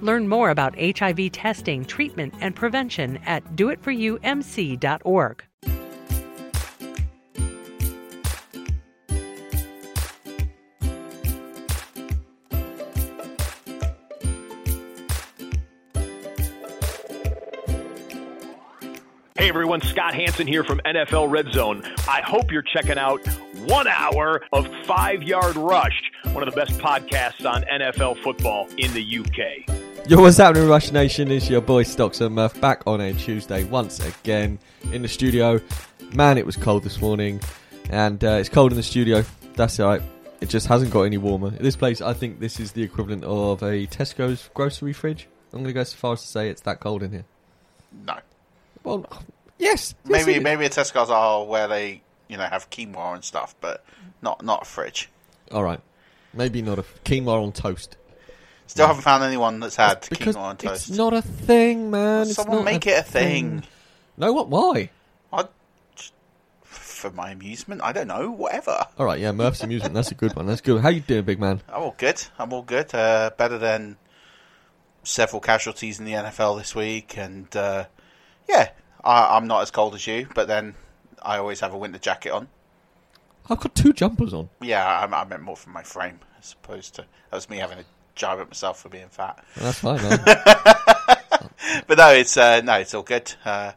Learn more about HIV testing, treatment, and prevention at doitforyoumc.org. Hey everyone, Scott Hanson here from NFL Red Zone. I hope you're checking out one hour of Five Yard Rush, one of the best podcasts on NFL football in the UK. Yo, what's happening, Rush Nation? It's your boy Stocks and Murph back on a Tuesday once again in the studio. Man, it was cold this morning, and uh, it's cold in the studio. That's all right. It just hasn't got any warmer. This place, I think this is the equivalent of a Tesco's grocery fridge. I'm going to go so far as to say it's that cold in here. No. Well, yes. yes Maybe it- maybe a Tesco's are where they you know have quinoa and stuff, but not not a fridge. All right. Maybe not a quinoa on toast. Still haven't found anyone that's had Because quinoa on toast. it's not a thing, man. It's Someone not make it a thing. No, what? Why? I, for my amusement, I don't know. Whatever. All right, yeah, Murph's amusement. That's a good one. That's good. How you doing, big man? I'm all good. I'm all good. Uh, better than several casualties in the NFL this week, and uh, yeah, I, I'm not as cold as you. But then I always have a winter jacket on. I've got two jumpers on. Yeah, I, I meant more from my frame as opposed to that was me having a jibe at myself for being fat. That's fine, man. but no, it's uh, no, it's all good. Uh,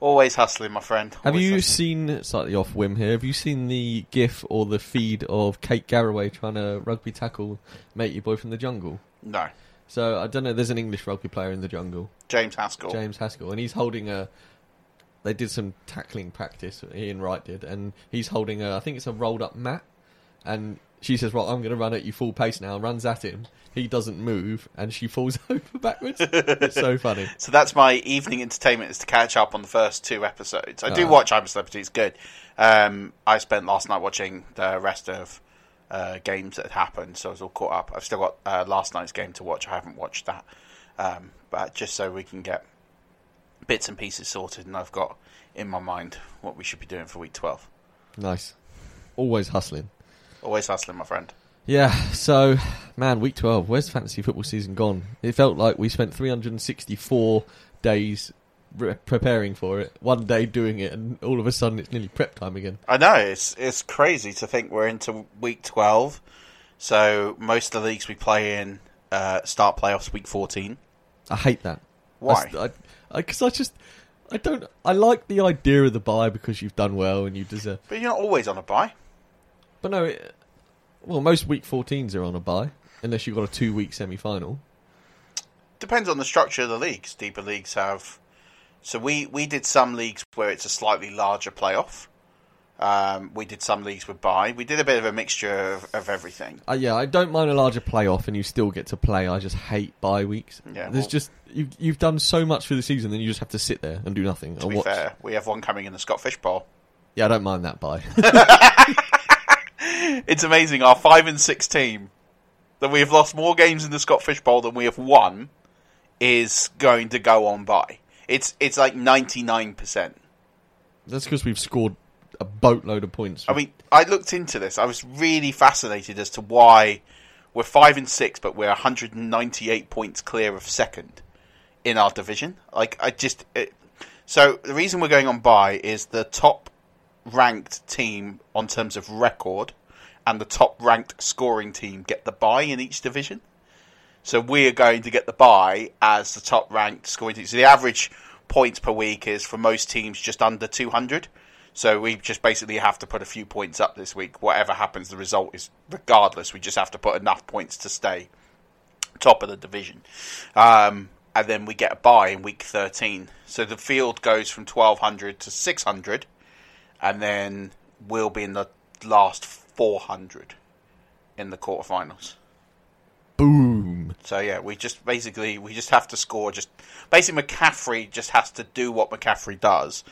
always hustling, my friend. Have you hustling. seen, slightly off whim here, have you seen the gif or the feed of Kate Garraway trying to rugby tackle Matey Boy from the Jungle? No, So, I don't know, there's an English rugby player in the jungle, James Haskell. James Haskell, and he's holding a. They did some tackling practice, Ian Wright did, and he's holding a, I think it's a rolled up mat, and she says, "Well, I'm going to run at you full pace now, runs at him. He doesn't move, and she falls over backwards. it's so funny. So that's my evening entertainment is to catch up on the first two episodes. I do Ah. watch I'm a Celebrity; it's good. Um, I spent last night watching the rest of uh, games that had happened, so I was all caught up. I've still got uh, last night's game to watch. I haven't watched that, um, but just so we can get bits and pieces sorted, and I've got in my mind what we should be doing for week twelve. Nice. Always hustling. Always hustling, my friend. Yeah, so man, week twelve. Where's fantasy football season gone? It felt like we spent 364 days re- preparing for it, one day doing it, and all of a sudden it's nearly prep time again. I know it's it's crazy to think we're into week twelve. So most of the leagues we play in uh, start playoffs week fourteen. I hate that. Why? Because I, because I, just I don't. I like the idea of the buy because you've done well and you deserve. But you're not always on a buy. But no, it, well, most week 14s are on a buy unless you've got a two-week semi-final. Depends on the structure of the leagues. Deeper leagues have. So we we did some leagues where it's a slightly larger playoff. Um, we did some leagues with buy. We did a bit of a mixture of, of everything. Uh, yeah, I don't mind a larger playoff, and you still get to play. I just hate bye weeks. Yeah, there's well- just you've you've done so much for the season, then you just have to sit there and do nothing To be watch. fair, we have one coming in the Scott Fish Bowl. Yeah, I don't mind that bye. It's amazing. Our five and six team that we have lost more games in the Scott Fish Bowl than we have won is going to go on by. It's it's like ninety nine percent. That's because we've scored a boatload of points. I mean, I looked into this. I was really fascinated as to why we're five and six, but we're 198 points clear of second in our division. Like, I just it, so the reason we're going on by is the top ranked team on terms of record and the top ranked scoring team get the buy in each division. So we are going to get the buy as the top ranked scoring team. So the average points per week is for most teams just under 200. So we just basically have to put a few points up this week. Whatever happens, the result is regardless. We just have to put enough points to stay top of the division. Um, and then we get a buy in week 13. So the field goes from 1200 to 600, and then we'll be in the last 400 in the quarterfinals. Boom. So yeah, we just basically we just have to score. Just basically, McCaffrey just has to do what McCaffrey does,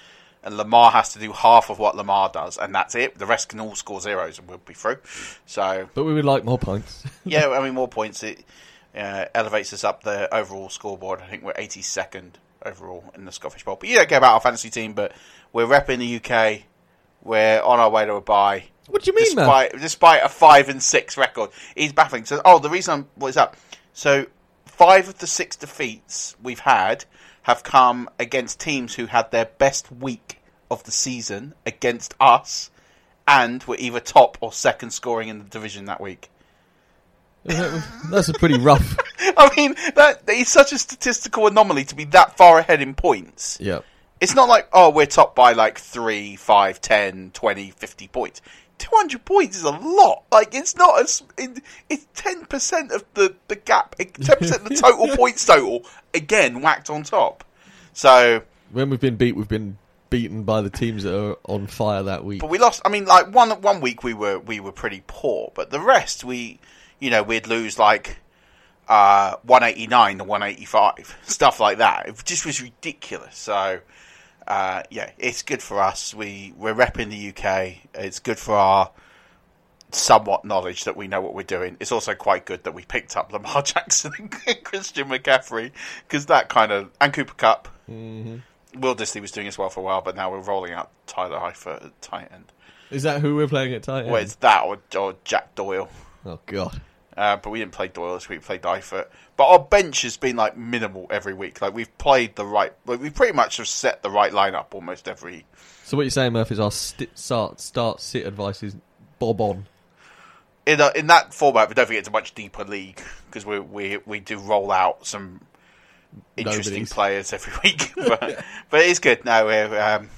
and Lamar has to do half of what Lamar does, and that's it. The rest can all score zeros, and we'll be through. So But we would like more points. yeah, I mean more points. It uh, elevates us up the overall scoreboard. I think we're 82nd overall in the Scott Fish Bowl. But you don't care about our fantasy team, but we're repping the UK. We're on our way to a bye. What do you mean, man? despite, Despite a five and six record, he's baffling. So, oh, the reason I'm what is up? So, five of the six defeats we've had have come against teams who had their best week of the season against us, and were either top or second scoring in the division that week. That's a pretty rough. I mean, that is such a statistical anomaly to be that far ahead in points. Yeah. It's not like, oh, we're top by like 3, 5, 10, 20, 50 points. 200 points is a lot. Like, it's not as. It, it's 10% of the, the gap, 10% of the total points total, again, whacked on top. So, When we've been beat, we've been beaten by the teams that are on fire that week. but we lost. I mean, like, one one week we were we were pretty poor, but the rest, we, you know, we'd lose like uh, 189 to 185, stuff like that. It just was ridiculous. So, uh, yeah, it's good for us. We we're repping the UK. It's good for our somewhat knowledge that we know what we're doing. It's also quite good that we picked up Lamar Jackson and Christian McCaffrey because that kind of and Cooper Kupp. Mhm. Will Dissly was doing as well for a while, but now we're rolling out Tyler Eifert at tight end. Is that who we're playing at tight end? Well, it's that or, or Jack Doyle. Oh god. Uh, but we didn't play Doyle this week. We played Eifert. But our bench has been like minimal every week. Like we've played the right. Like, we pretty much have set the right lineup almost every. Week. So what you're saying, Murph, is our sti start, start sit advice is bob on. In a, in that format, but don't forget it's a much deeper league because we we we do roll out some interesting Nobody's. players every week. but, but it's good. No, we're um,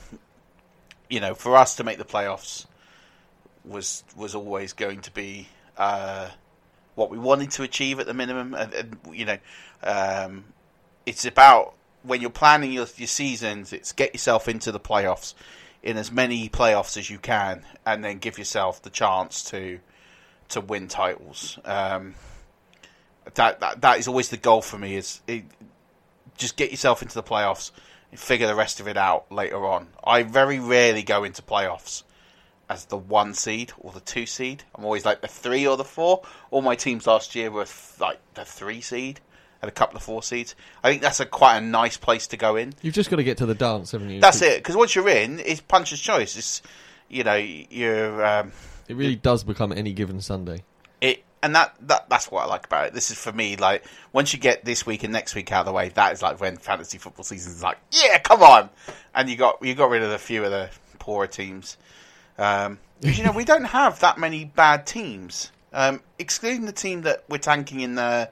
you know for us to make the playoffs was was always going to be uh, what we wanted to achieve at the minimum. And, and you know, um, it's about when you're planning your, your seasons. It's get yourself into the playoffs in as many playoffs as you can, and then give yourself the chance to to win titles. Um, that, that that is always the goal for me. Is it, just get yourself into the playoffs and figure the rest of it out later on. I very rarely go into playoffs as the one seed or the two seed. I'm always like the three or the four. All my teams last year were th- like the three seed and a couple of four seeds. I think that's a quite a nice place to go in. You've just got to get to the dance, haven't you? That's it. Because once you're in, it's puncher's choice. It's you know you're. Um, It really does become any given Sunday. it and that, that that's what I like about it. This is for me like once you get this week and next week out of the way, that is like when fantasy football season is like, yeah, come on, and you got you got rid of a few of the poorer teams. Um, you know we don't have that many bad teams, um, excluding the team that we're tanking in the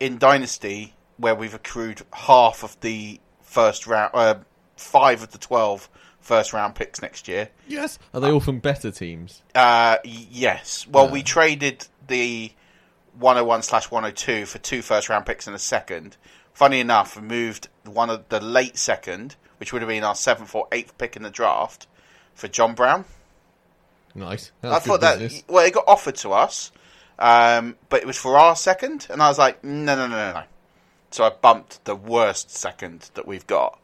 in Dynasty, where we've accrued half of the first round, uh, five of the 12 first round picks next year. Yes. Are they all from better teams? Uh, yes. Well, we traded the 101 slash 102 for two first round picks and a second. Funny enough, we moved one of the late second, which would have been our seventh or eighth pick in the draft, for John Brown. Nice. I thought that business. well, it got offered to us, um, but it was for our second, and I was like, no, no, no, no, no. So I bumped the worst second that we've got.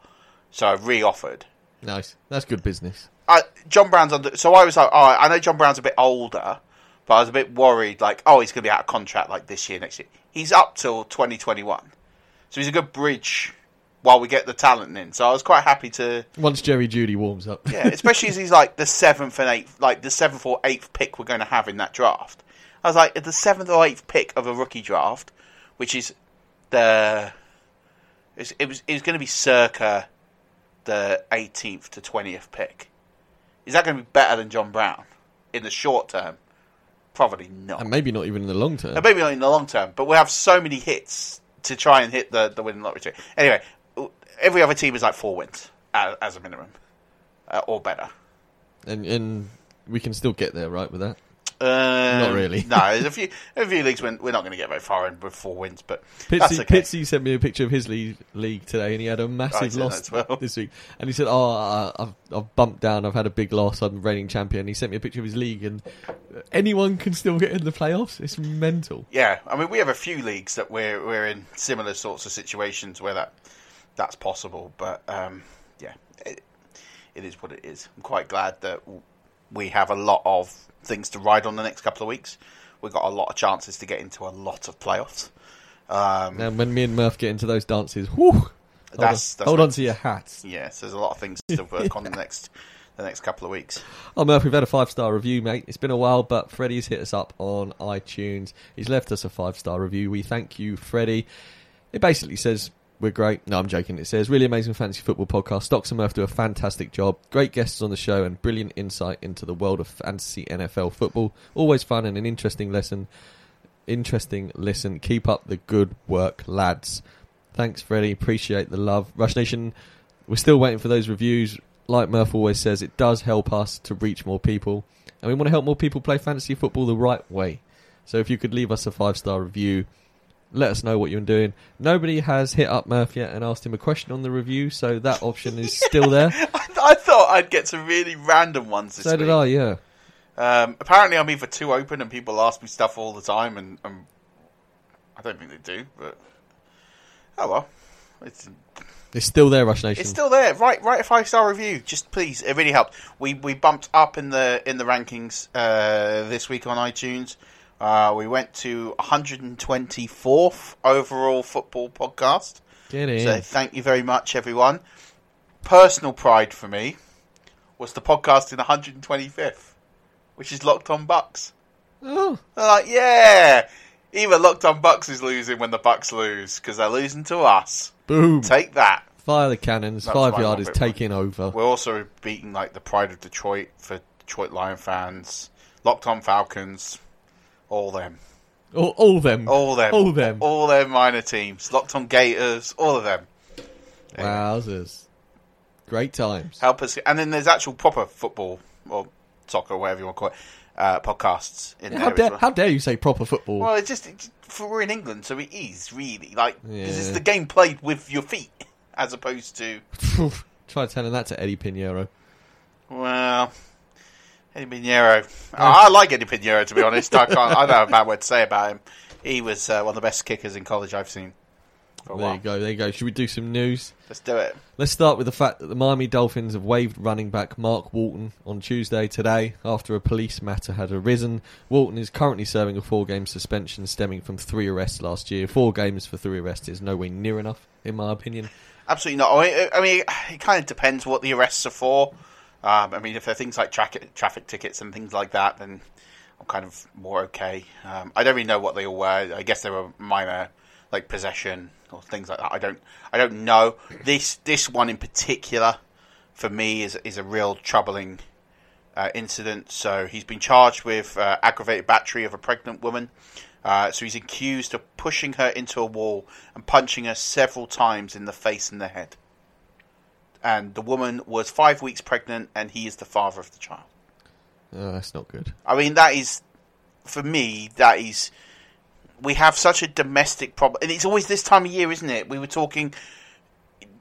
So I re-offered. Nice. That's good business. I, John Brown's under. So I was like, oh, I know John Brown's a bit older, but I was a bit worried. Like, oh, he's going to be out of contract like this year, next year. He's up till 2021, so he's a good bridge while we get the talent in. So I was quite happy to. Once Jerry Jeudy warms up. Yeah, especially as he's like the seventh and eighth, like the seventh or eighth pick we're going to have in that draft. I was like, the seventh or eighth pick of a rookie draft, which is the, it was it was going to be circa the 18th to 20th pick. Is that going to be better than John Brown in the short term? Probably not. And maybe not even in the long term. And maybe not in the long term, but we have so many hits to try and hit the, the winning lottery. Anyway, every other team is like four wins as, as a minimum, uh, or better. And and we can still get there, right, with that? Um, Not really. no, there's a few, a few leagues when we're not going to get very far in with four wins, but that's Pitsy, okay. Pitsy sent me a picture of his league, league today, and he had a massive seen loss well. this week. And he said, "Oh, I've I've bumped down. I've had a big loss. I'm reigning champion." He sent me a picture of his league, and anyone can still get in the playoffs. It's mental. Yeah, I mean, we have a few leagues that we're we're in similar sorts of situations where that that's possible. But um, yeah, it, it is what it is. I'm quite glad that we have a lot of things to ride on the next couple of weeks. We've got a lot of chances to get into a lot of playoffs. Um, Now, when me and Murph get into those dances, whew, hold, That's- on, that's hold on to your hats. yes, there's a lot of things to work on the next the next couple of weeks. Oh, Murph, we've had a five star review, mate. It's been a while, but Freddie's hit us up on iTunes. He's left us a five star review. We thank you, Freddie. It basically says, We're great. No, I'm joking. It says, Really amazing fantasy football podcast. Stocks and Murph do a fantastic job. Great guests on the show and brilliant insight into the world of fantasy NFL football. Always fun and an interesting lesson. Interesting listen. Keep up the good work, lads. Thanks, Freddie. Appreciate the love. Rush Nation, we're still waiting for those reviews. Like Murph always says, it does help us to reach more people. And we want to help more people play fantasy football the right way. So if you could leave us a five star review, let us know what you're doing. Nobody has hit up Murph yet and asked him a question on the review, so that option is still there. I thought I'd get some really random ones this so week. did I, yeah. Um, apparently, I'm either too open and people ask me stuff all the time, and, and I don't think they do. But oh well, it's It's still there, Rush Nation. it's still there. Write write a five star review, just please. It really helped. We we bumped up in the in the rankings uh, this week on iTunes. Uh, we went to 124th overall football podcast. Get in. So thank you very much, everyone. Personal pride for me was the podcast in 125th, which is Locked On Bucks. Oh. They're like, yeah, even Locked On Bucks is losing when the Bucks lose because they're losing to us. Boom. Take that. Fire the cannons. That's Five yard is taking over. We're also beating like the pride of Detroit for Detroit Lion fans, Locked On Falcons, all them, All, all them. all them, All them. all their minor teams, Locked On Gators, all of them. Wowzers. Great times. help us. And then there's actual proper football or soccer, whatever you want to call it, uh, podcasts in how, there. as dare, well. how dare you say proper football? Well, it's just it's, for we're in England, so it is really like because it's the game played with your feet as opposed to Try telling that to Eddy Pineiro. well. Eddy Pineiro. I like Eddy Pineiro to be honest. I can't. I don't have a bad word to say about him. He was uh, one of the best kickers in college I've seen. There while. you go, there you go. Should we do some news? Let's do it. Let's start with the fact that the Miami Dolphins have waived running back Mark Walton on Tuesday today after a police matter had arisen. Walton is currently serving a four game suspension stemming from three arrests last year. Four games for three arrests is nowhere near enough, in my opinion. Absolutely not. I mean, I mean, it kind of depends what the arrests are for. Um, I mean, if they're things like tra- traffic tickets and things like that, then I'm kind of more okay. Um, I don't really know what they all were. I guess they were minor, like possession or things like that. I don't, I don't know. This this one in particular, for me, is is a real troubling uh, incident. So he's been charged with uh, aggravated battery of a pregnant woman. Uh, so he's accused of pushing her into a wall and punching her several times in the face and the head. And the woman was five weeks pregnant, and he is the father of the child. Oh, that's not good. I mean, that is, for me, that is. We have such a domestic problem, and it's always this time of year, isn't it? We were talking.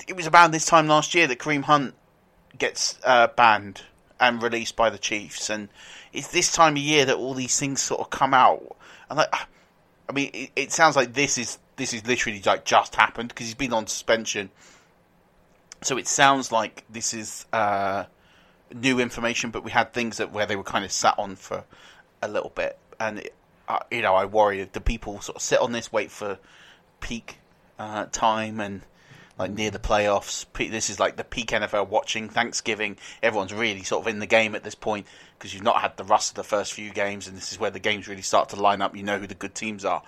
It was about this time last year that Kareem Hunt gets uh, banned and released by the Chiefs, and it's this time of year that all these things sort of come out. And like, I mean, it, it sounds like this is this is literally like just happened because he's been on suspension. So it sounds like this is uh, new information, but we had things that where they were kind of sat on for a little bit, and it, uh, you know, I worry that the people sort of sit on this, wait for peak uh, time, and like near the playoffs. This is like the peak NFL watching. Thanksgiving, everyone's really sort of in the game at this point because you've not had the rust of the first few games, and this is where the games really start to line up. You know who the good teams are.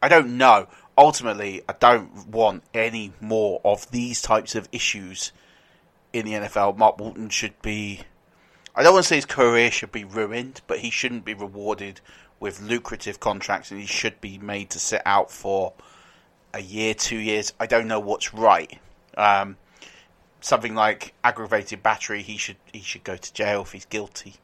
I don't know. Ultimately, I don't want any more of these types of issues in the NFL. Mark Walton should be. I don't want to say his career should be ruined, but he shouldn't be rewarded with lucrative contracts, and he should be made to sit out for a year, two years. I don't know what's right. Um, something like aggravated battery, he should he should go to jail if he's guilty.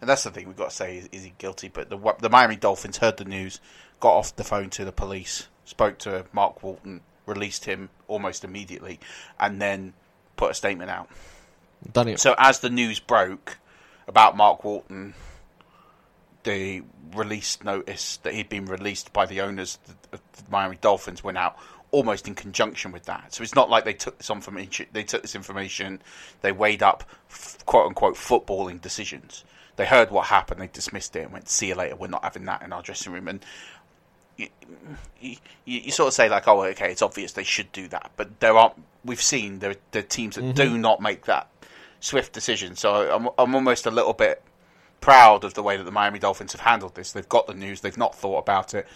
And that's the thing we've got to say: is, is he guilty? But the the Miami Dolphins heard the news, got off the phone to the police, spoke to Mark Walton, released him almost immediately, and then put a statement out. Done it. So as the news broke about Mark Walton, the release notice that he'd been released by the owners of the Miami Dolphins went out almost in conjunction with that. So it's not like they took this information, they took this information, they weighed up quote unquote footballing decisions. They heard what happened, they dismissed it and went, "See you later. We're not having that in our dressing room." And you, you, you sort of say like, "Oh, okay, it's obvious they should do that," but there aren't. we've seen there are teams that mm-hmm. do not make that swift decision. So I'm I'm almost a little bit proud of the way that the Miami Dolphins have handled this. They've got the news, they've not thought about it,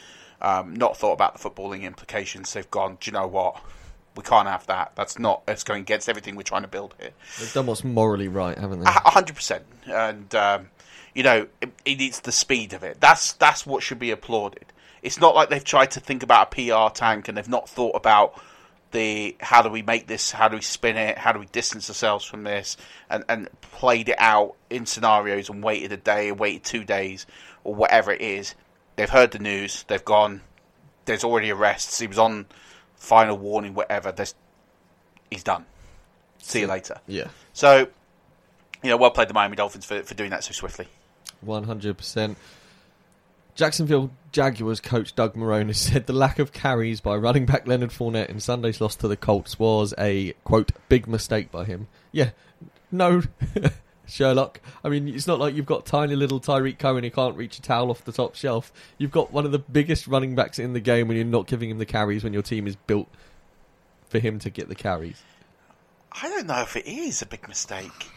um, not thought about the footballing implications. They've gone, do you know what? We can't have that. That's not. It's going against everything we're trying to build here. They've done what's morally right, haven't they? hundred percent. And um, you know, it, it, it's the speed of it. That's that's what should be applauded. It's not like they've tried to think about a PR tank and they've not thought about the how do we make this, how do we spin it, how do we distance ourselves from this, and, and played it out in scenarios and waited a day, waited two days, or whatever it is. They've heard the news, they've gone, there's already arrests, he was on final warning, whatever, there's, he's done. See you later. Yeah. So, you know, well played the Miami Dolphins for, for doing that so swiftly. 100%. Jacksonville Jaguars coach Doug Marrone has said the lack of carries by running back Leonard Fournette in Sunday's loss to the Colts was a, quote, big mistake by him. Yeah, no, Sherlock. I mean, it's not like you've got tiny little Tarik Cohen who can't reach a towel off the top shelf. You've got one of the biggest running backs in the game when you're not giving him the carries when your team is built for him to get the carries. I don't know if it is a big mistake.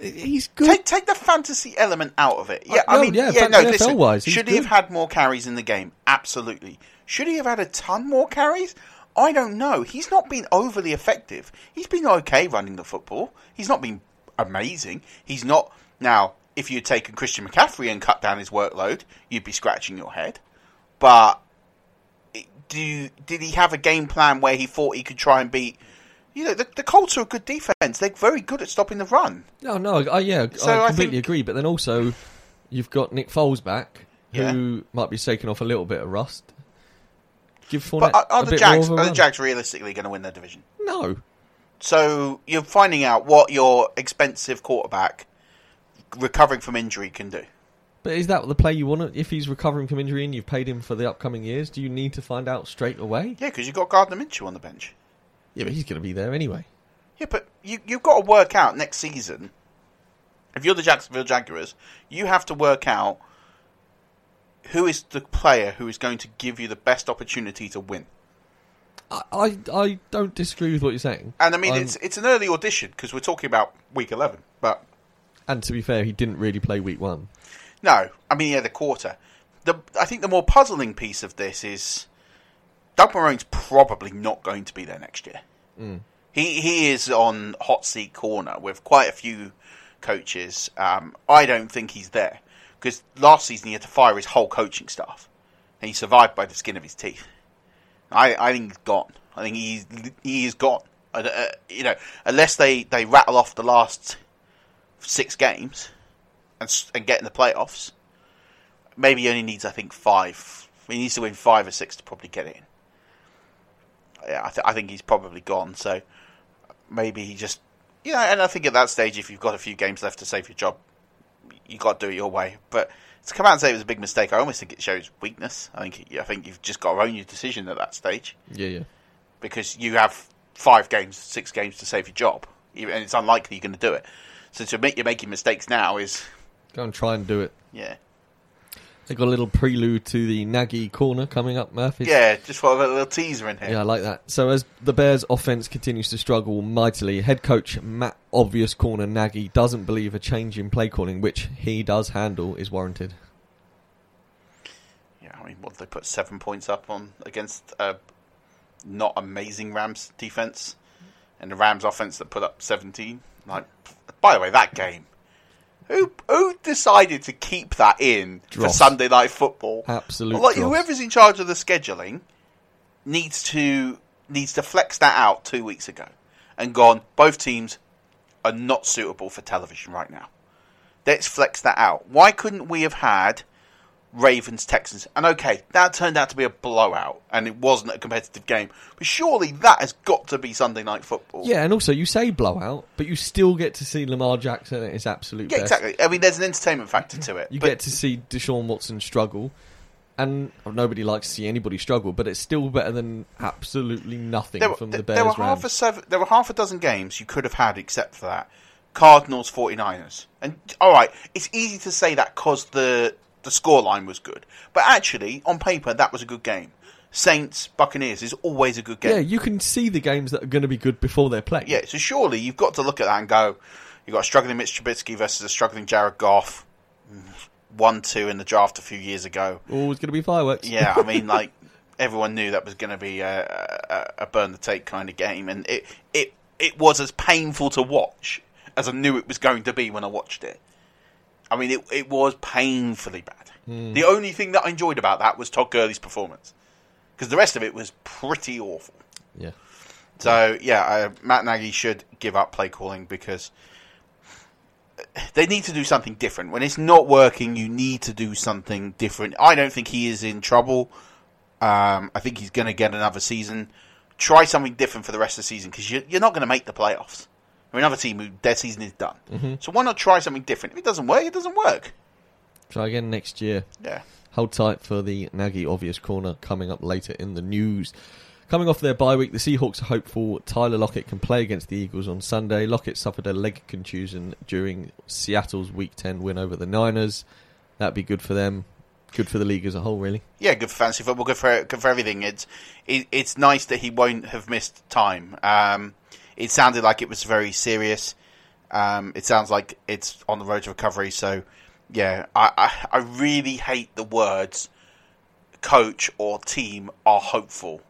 He's good. Take, take the fantasy element out of it. Yeah, uh, I no, mean, yeah, yeah no. NFL Listen, wise, should good. he have had more carries in the game? Absolutely. Should he have had a ton more carries? I don't know. He's not been overly effective. He's been okay running the football. He's not been amazing. He's not now. If you'd taken Christian McCaffrey and cut down his workload, you'd be scratching your head. But do did he have a game plan where he thought he could try and beat? You know, the, the Colts are a good defense. They're very good at stopping the run. No, no, I, yeah, So I I completely think- agree. But then also, you've got Nick Foles back, Yeah. who might be shaking off a little bit of rust. Give Fournette But are, the Jags more of a are the. Jags realistically going to win their division? No, So you're finding out what your expensive quarterback recovering from injury can do. but is that the play you want? If he's recovering from injury and you've paid him for the upcoming years, do you need to find out straight away? Yeah, because you've got Gardner Minshew on the bench. Yeah, but he's going to be there anyway. Yeah, but you, you've got to work out next season. If you're the Jacksonville Jaguars, you have to work out who is the player who is going to give you the best opportunity to win. I, I, I don't disagree with what you're saying. And I mean, I'm- it's it's an early audition because we're talking about week 11. But and to be fair, he didn't really play week one. No, I mean he had a quarter. The I think the more puzzling piece of this is Doug Marrone's probably not going to be there next year. Mm. He he is on hot seat corner with quite a few coaches. Um, I don't think he's there because last season he had to fire his whole coaching staff, and he survived by the skin of his teeth. I I think he's gone. I think he's he is gone. Uh, uh, you know, unless they, they rattle off the last six games and and get in the playoffs, maybe he only needs I think five. He needs to win five or six to probably get in. Yeah, I, th- I think he's probably gone. So maybe he just you know, and I think at that stage, if you've got a few games left to save your job, you got to do it your way. But to come out and say it was a big mistake, I almost think it shows weakness. I think I think you've just got to own your decision at that stage Yeah, yeah. because you have five games, six games to save your job, and it's unlikely you're going to do it. So to admit you're making mistakes now is Go and try and do it. yeah, They got a little prelude to the Nagy corner coming up, Murphy. yeah. Just want a little teaser in here. Yeah, I like that. So as the Bears' offense continues to struggle mightily, head coach Matt Obvious Corner Nagy doesn't believe a change in play calling, which he does handle, is warranted. Yeah, I mean, what they put seven points up on against a not amazing Rams defense, and the Rams offense that put up seventeen. Like, by the way, that game. Who who decided to keep that in for Sunday night football? Absolutely. Like dross. whoever's in charge of the scheduling needs to needs to flex that out two weeks ago and gone. Both teams are not suitable for television right now. Let's flex that out. Why couldn't we have had Ravens Texans? And okay, that turned out to be a blowout and it wasn't a competitive game. But surely that has got to be Sunday night football. Yeah, and also you say blowout, but you still get to see Lamar Jackson at his absolute Yeah, best. exactly. I mean, there's an entertainment factor to it. You but get to see Deshaun Watson struggle, and oh, nobody likes to see anybody struggle, but it's still better than absolutely nothing there, from the Bears. there were half a seven, there were half a dozen games you could have had except for that. Cardinals 49ers. And all right, it's easy to say that cuz the the scoreline was good. But actually, on paper that was a good game. Saints Buccaneers is always a good game. Yeah, you can see the games that are going to be good before they're played. Yeah, so surely you've got to look at that and go, you've got a struggling Mitch Trubisky versus a struggling Jared Goff. Mm, one two in the draft a few years ago. Oh, always going to be fireworks. Yeah, I mean, like everyone knew that was going to be a, a, a burn the tape kind of game, and it it it was as painful to watch as I knew it was going to be when I watched it. I mean, it it was painfully bad. Hmm. The only thing that I enjoyed about that was Todd Gurley's performance, because the rest of it was pretty awful. Yeah. So yeah, uh, Matt Nagy should give up play calling because they need to do something different. When it's not working, you need to do something different. I don't think he is in trouble. Um, I think he's going to get another season. Try something different for the rest of the season because you're, you're not going to make the playoffs. We're another team who their season is done. Mhm. So why not try something different? If it doesn't work, it doesn't work. Try again next year. Yeah. Hold tight for the Nagy obvious corner coming up later in the news. Coming off their bye week, the Seahawks are hopeful Tyler Lockett can play against the Eagles on Sunday. Lockett suffered a leg contusion during Seattle's Week 10 win over the Niners. That'd be good for them. Good for the league as a whole, really. Yeah, good for fantasy football, good for good for everything. It's it, it's nice that he won't have missed time. Um, it sounded like it was very serious. Um, it sounds like it's on the road to recovery. So, yeah, I, I I really hate the words coach or team are hopeful.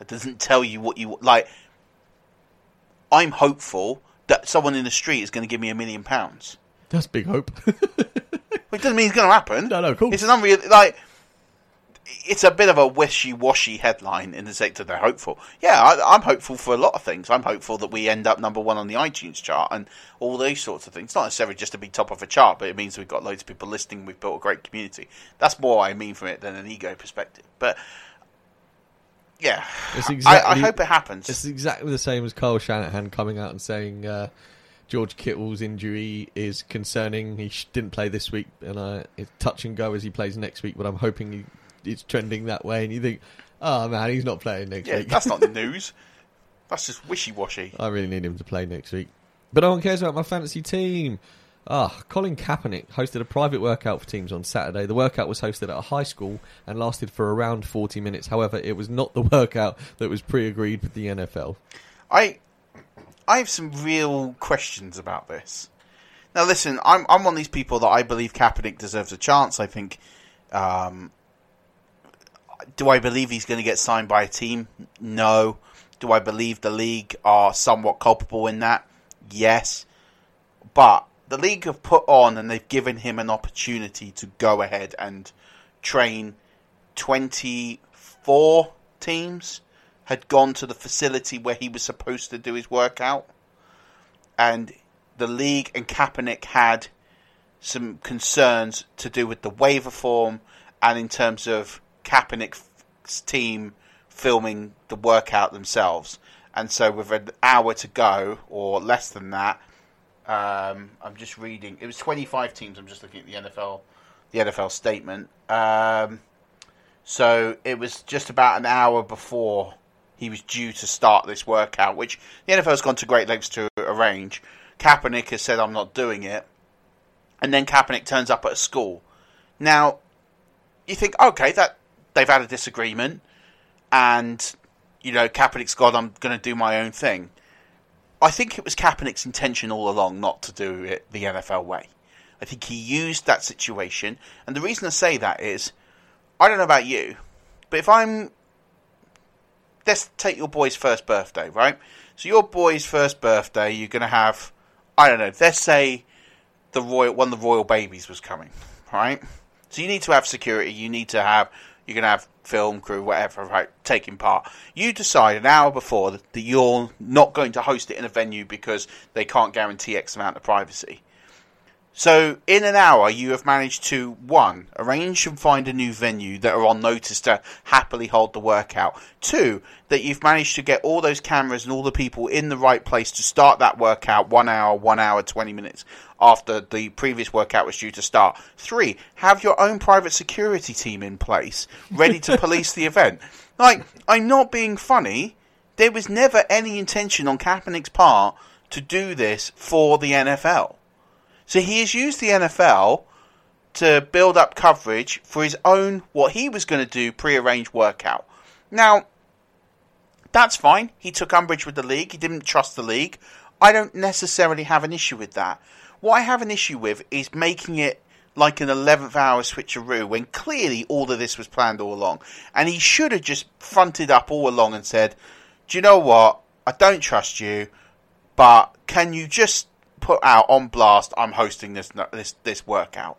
It doesn't tell you what you like. I'm hopeful that someone in the street is going to give me a million pounds. That's big hope. It doesn't mean it's going to happen. No, no, cool. It's an unreal like. It's a bit of a wishy-washy headline in the sector. They're hopeful. Yeah, I, I'm hopeful for a lot of things. I'm hopeful that we end up number one on the iTunes chart and all those sorts of things. Not necessarily just to be top of a chart, but it means we've got loads of people listening. We've built a great community. That's more I mean from it than an ego perspective. But yeah, It's I, exactly, I hope it happens. It's exactly the same as Kyle Shanahan coming out and saying uh, George Kittle's injury is concerning. He didn't play this week, and uh, it's touch and go as he plays next week. But I'm hoping he, it's trending that way. And you think, oh man, he's not playing next yeah, week. that's not the news. That's just wishy-washy. I really need him to play next week. But no one cares about my fantasy team. Ah, Colin Kaepernick hosted a private workout for teams on Saturday. The workout was hosted at a high school and lasted for around 40 minutes. However, it was not the workout that was pre-agreed with the NFL. I I have some real questions about this. Now, listen, I'm I'm one of these people that I believe Kaepernick deserves a chance. I think. Um, do I believe he's going to get signed by a team? No. Do I believe the league are somewhat culpable in that? Yes. But the league have put on and they've given him an opportunity to go ahead and train 24 teams had gone to the facility where he was supposed to do his workout. And the league and Kaepernick had some concerns to do with the waiver form and in terms of Kaepernick's team filming the workout themselves. And so, with an hour to go, or less than that, um, I'm just reading. It was 25 teams. I'm just looking at the NFL, the NFL statement. Um, so it was just about an hour before he was due to start this workout, which the NFL has gone to great lengths to arrange. Kaepernick has said, "I'm not doing it," and then Kaepernick turns up at a school. Now, you think, okay, that they've had a disagreement, and you know Kaepernick's gone. I'm going to do my own thing. I think it was Kaepernick's intention all along not to do it the NFL way. I think he used that situation, and the reason I say that is, I don't know about you, but if I'm, let's take your boy's first birthday, right? So your boy's first birthday, you're going to have, I don't know, let's say the royal one of the royal babies was coming, right? So you need to have security. You need to have you're going to have film crew, whatever, right, taking part. You decide an hour before that you're not going to host it in a venue because they can't guarantee X amount of privacy. So, in an hour, you have managed to one, arrange and find a new venue that are on notice to happily hold the workout. Two, that you've managed to get all those cameras and all the people in the right place to start that workout one hour, one hour, 20 minutes after the previous workout was due to start. Three, have your own private security team in place, ready to police the event. Like, I'm not being funny. There was never any intention on Kaepernick's part to do this for the NFL. So he has used the NFL to build up coverage for his own, what he was going to do, pre-arranged workout. Now, that's fine. He took umbrage with the league. He didn't trust the league. I don't necessarily have an issue with that. What I have an issue with is making it like an 11th hour switcheroo when clearly all of this was planned all along. And he should have just fronted up all along and said, Do you know what? I don't trust you, but can you just put out on blast, I'm hosting this this this workout.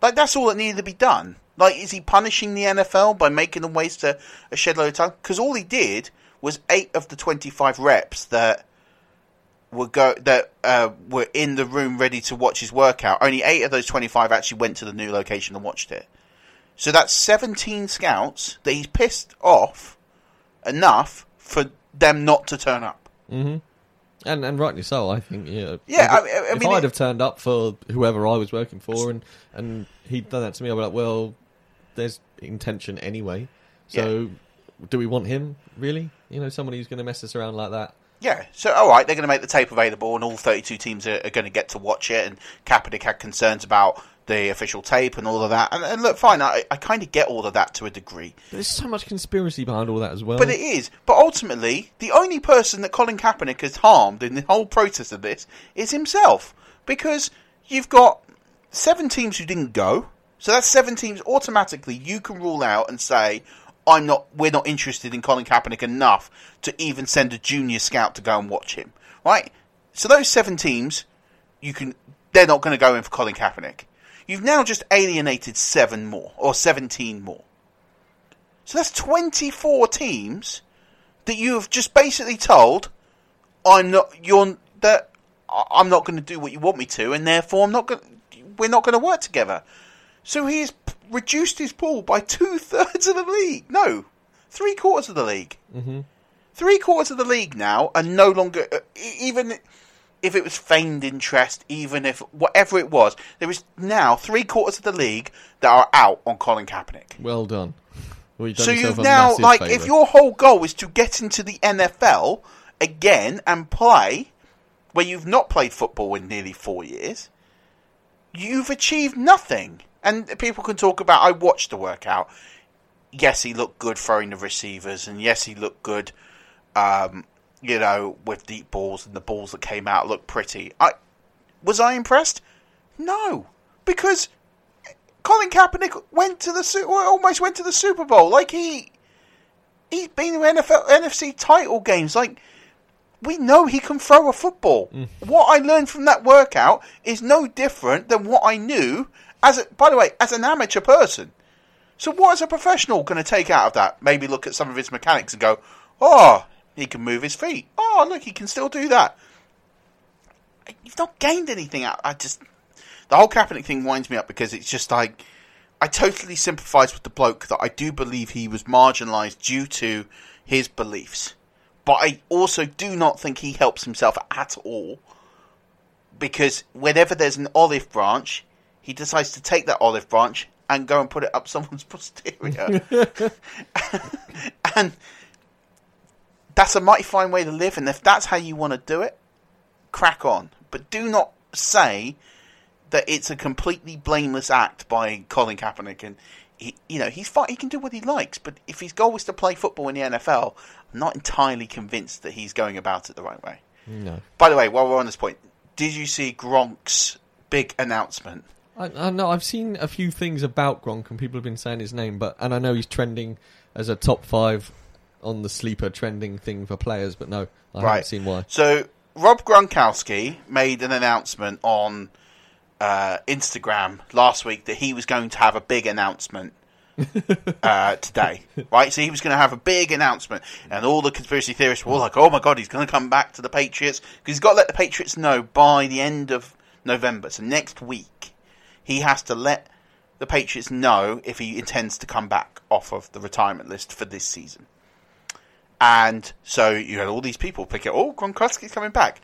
Like that's all that needed to be done. Like, is he punishing the NFL by making them waste a, a shed load of time? Because all he did was eight of the twenty-five reps that were go that uh, were in the room ready to watch his workout. Only eight of those twenty-five actually went to the new location and watched it. So that's seventeen scouts that he's pissed off enough for them not to turn up. Mm-hmm. And and rightly so, I think. Yeah, yeah. If, I, I if mean, I'd it- have turned up for whoever I was working for, and and he'd done that to me, I'd be like, well, there's intention anyway. So, do we want him really? You know, somebody who's going to mess us around like that. Yeah, so all right, they're going to make the tape available, and all 32 teams are, are going to get to watch it. And Kaepernick had concerns about the official tape and all of that. And, and look, fine, I, I kind of get all of that to a degree. There's so much conspiracy behind all that as well. But it is. But ultimately, the only person that Colin Kaepernick has harmed in the whole process of this is himself. Because you've got seven teams who didn't go. So that's seven teams automatically you can rule out and say, I'm not we're not interested in Colin Kaepernick enough to even send a junior scout to go and watch him. Right? So those seven teams, you can they're not going to go in for Colin Kaepernick. You've now just alienated seven more or seventeen more. So that's 24 teams that you have just basically told, I'm not, you're, that I'm not going to do what you want me to, and therefore I'm not going, we're not going to work together. So he has p- reduced his pool by two thirds of the league. No, three quarters of the league. Mm-hmm. Three quarters of the league now are no longer, uh, even if it was feigned interest, even if whatever it was, there is now three quarters of the league that are out on Colin Kaepernick. Well done. Well, you've done So you've now, like, if your whole goal is to get into the NFL again and play where you've not played football in nearly four years, you've achieved nothing. And people can talk about, I watched the workout. Yes, he looked good throwing the receivers, and yes, he looked good, um, you know, with deep balls, and the balls that came out looked pretty. I, Was I impressed? No, because Colin Kaepernick went to the almost went to the Super Bowl. Like he he's been to NFL NFC title games. Like we know he can throw a football. What I learned from that workout is no different than what I knew as a, by the way, as an amateur person. So what is a professional going to take out of that? Maybe look at some of his mechanics and go, "Oh, he can move his feet. Oh, look, he can still do that." You've not gained anything out. I just the whole Kaepernick thing winds me up because it's just like I totally sympathise with the bloke that I do believe he was marginalised due to his beliefs, but I also do not think he helps himself at all because whenever there's an olive branch, he decides to take that olive branch and go and put it up someone's posterior, and that's a mighty fine way to live. And if that's how you want to do it, crack on. But do not say that it's a completely blameless act by Colin Kaepernick. And he, you know, he's fine. He can do what he likes. But if his goal is to play football in the NFL, I'm not entirely convinced that he's going about it the right way. No. By the way, while we're on this point, did you see Gronk's big announcement? I, I know I've seen a few things about Gronk and people have been saying his name, but and I know he's trending as a top five on the sleeper trending thing for players, but no, I haven't seen why. So Rob Gronkowski made an announcement on uh, Instagram last week that he was going to have a big announcement uh, today, right? So he was going to have a big announcement, and all the conspiracy theorists were all like, "Oh my god, he's going to come back to the Patriots because he's got to let the Patriots know by the end of November. So next week, he has to let the Patriots know if he intends to come back off of the retirement list for this season." And so you had all these people pick it. Oh, Gronkowski's coming back.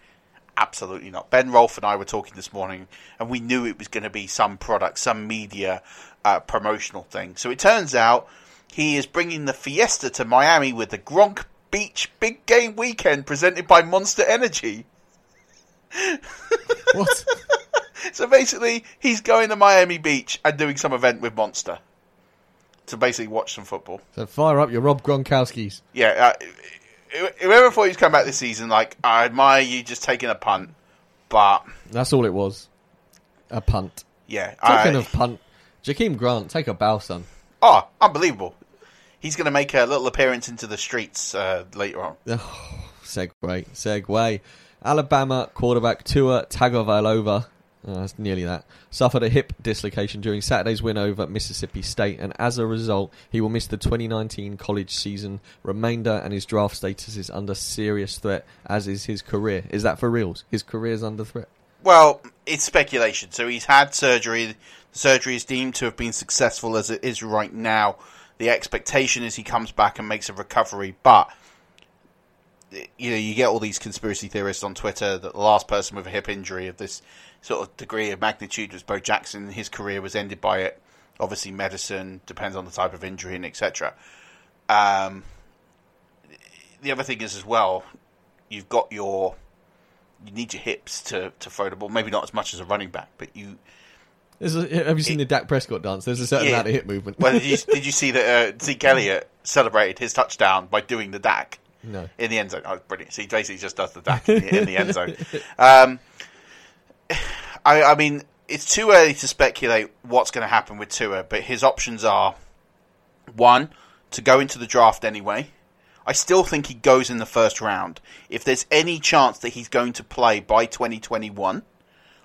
Absolutely not. Ben Rolfe and I were talking this morning, and we knew it was going to be some product, some media uh, promotional thing. So it turns out he is bringing the Fiesta to Miami with the Gronk Beach Big Game Weekend presented by Monster Energy. what? so basically, he's going to Miami Beach and doing some event with Monster to basically watch some football. So fire up your Rob Gronkowski's. Yeah, uh, whoever thought he was coming back this season, like I admire you just taking a punt, but That's all it was. A punt. yeah, Talking I- of punt, Jakeem Grant, take a bow, son. oh, unbelievable. He's going to make a little appearance into the streets uh, later on. Segue, segue. Alabama quarterback Tua Tagovailoa, oh, that's nearly that, suffered a hip dislocation during Saturday's win over Mississippi State, and as a result, he will miss the 2019 college season remainder, and his draft status is under serious threat, as is his career. Is that for reals? His career is under threat. Well, it's speculation. So he's had surgery. The surgery is deemed to have been successful as it is right now. The expectation is he comes back and makes a recovery, but you know you get all these conspiracy theorists on Twitter that the last person with a hip injury of this sort of degree of magnitude was Bo Jackson. His career was ended by it. Obviously, medicine depends on the type of injury and etc. Um, the other thing is as well, you've got your you need your hips to to throw the ball. Maybe not as much as a running back, but you a, have you seen the Dak Prescott dance? There's a certain Yeah. amount of hip movement. well, did you, did you see that uh, Zeke Elliott celebrated his touchdown by doing the Dak No. in the end zone? Oh, brilliant! So he basically just does the Dak in the, in the end zone. Um, I, I mean, it's too early to speculate what's going to happen with Tua, but his options are one to go into the draft anyway. I still think he goes in the first round. If there's any chance that he's going to play by 2021,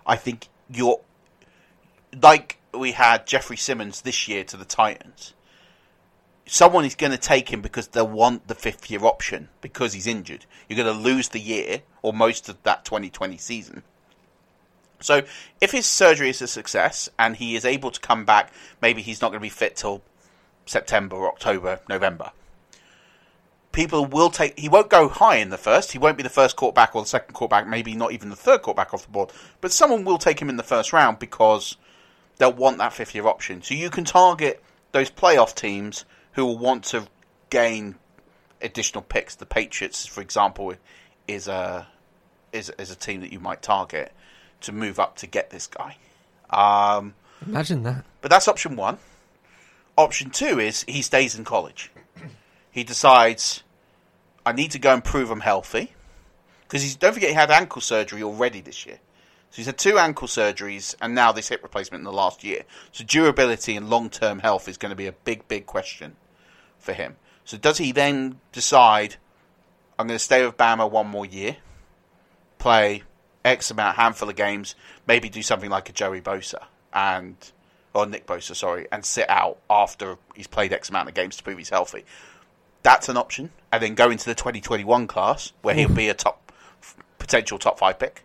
I think you're like we had Jeffrey Simmons this year to the Titans. Someone is going to take him because they want the fifth year option because he's injured. You're going to lose the year or most of that 2020 season. So if his surgery is a success and he is able to come back, maybe he's not going to be fit till September, October, November. People will take. He won't go high in the first. He won't be the first quarterback or the second quarterback. Maybe not even the third quarterback off the board. But someone will take him in the first round because they'll want that fifth year option. So you can target those playoff teams who will want to gain additional picks. The Patriots, for example, is a is is a team that you might target to move up to get this guy. Um, Imagine that. but that's option one. Option two is he stays in college. He decides, I need to go and prove I'm healthy. Because don't forget he had ankle surgery already this year. So he's had two ankle surgeries and now this hip replacement in the last year. So durability and long term health is going to be a big, big question for him. So does he then decide, I'm going to stay with Bama one more year, play X amount, handful of games, maybe do something like a Joey Bosa and or Nick Bosa, sorry, and sit out after he's played X amount of games to prove he's healthy. That's an option, and then go into the 2021 class where he'll be a top potential top five pick,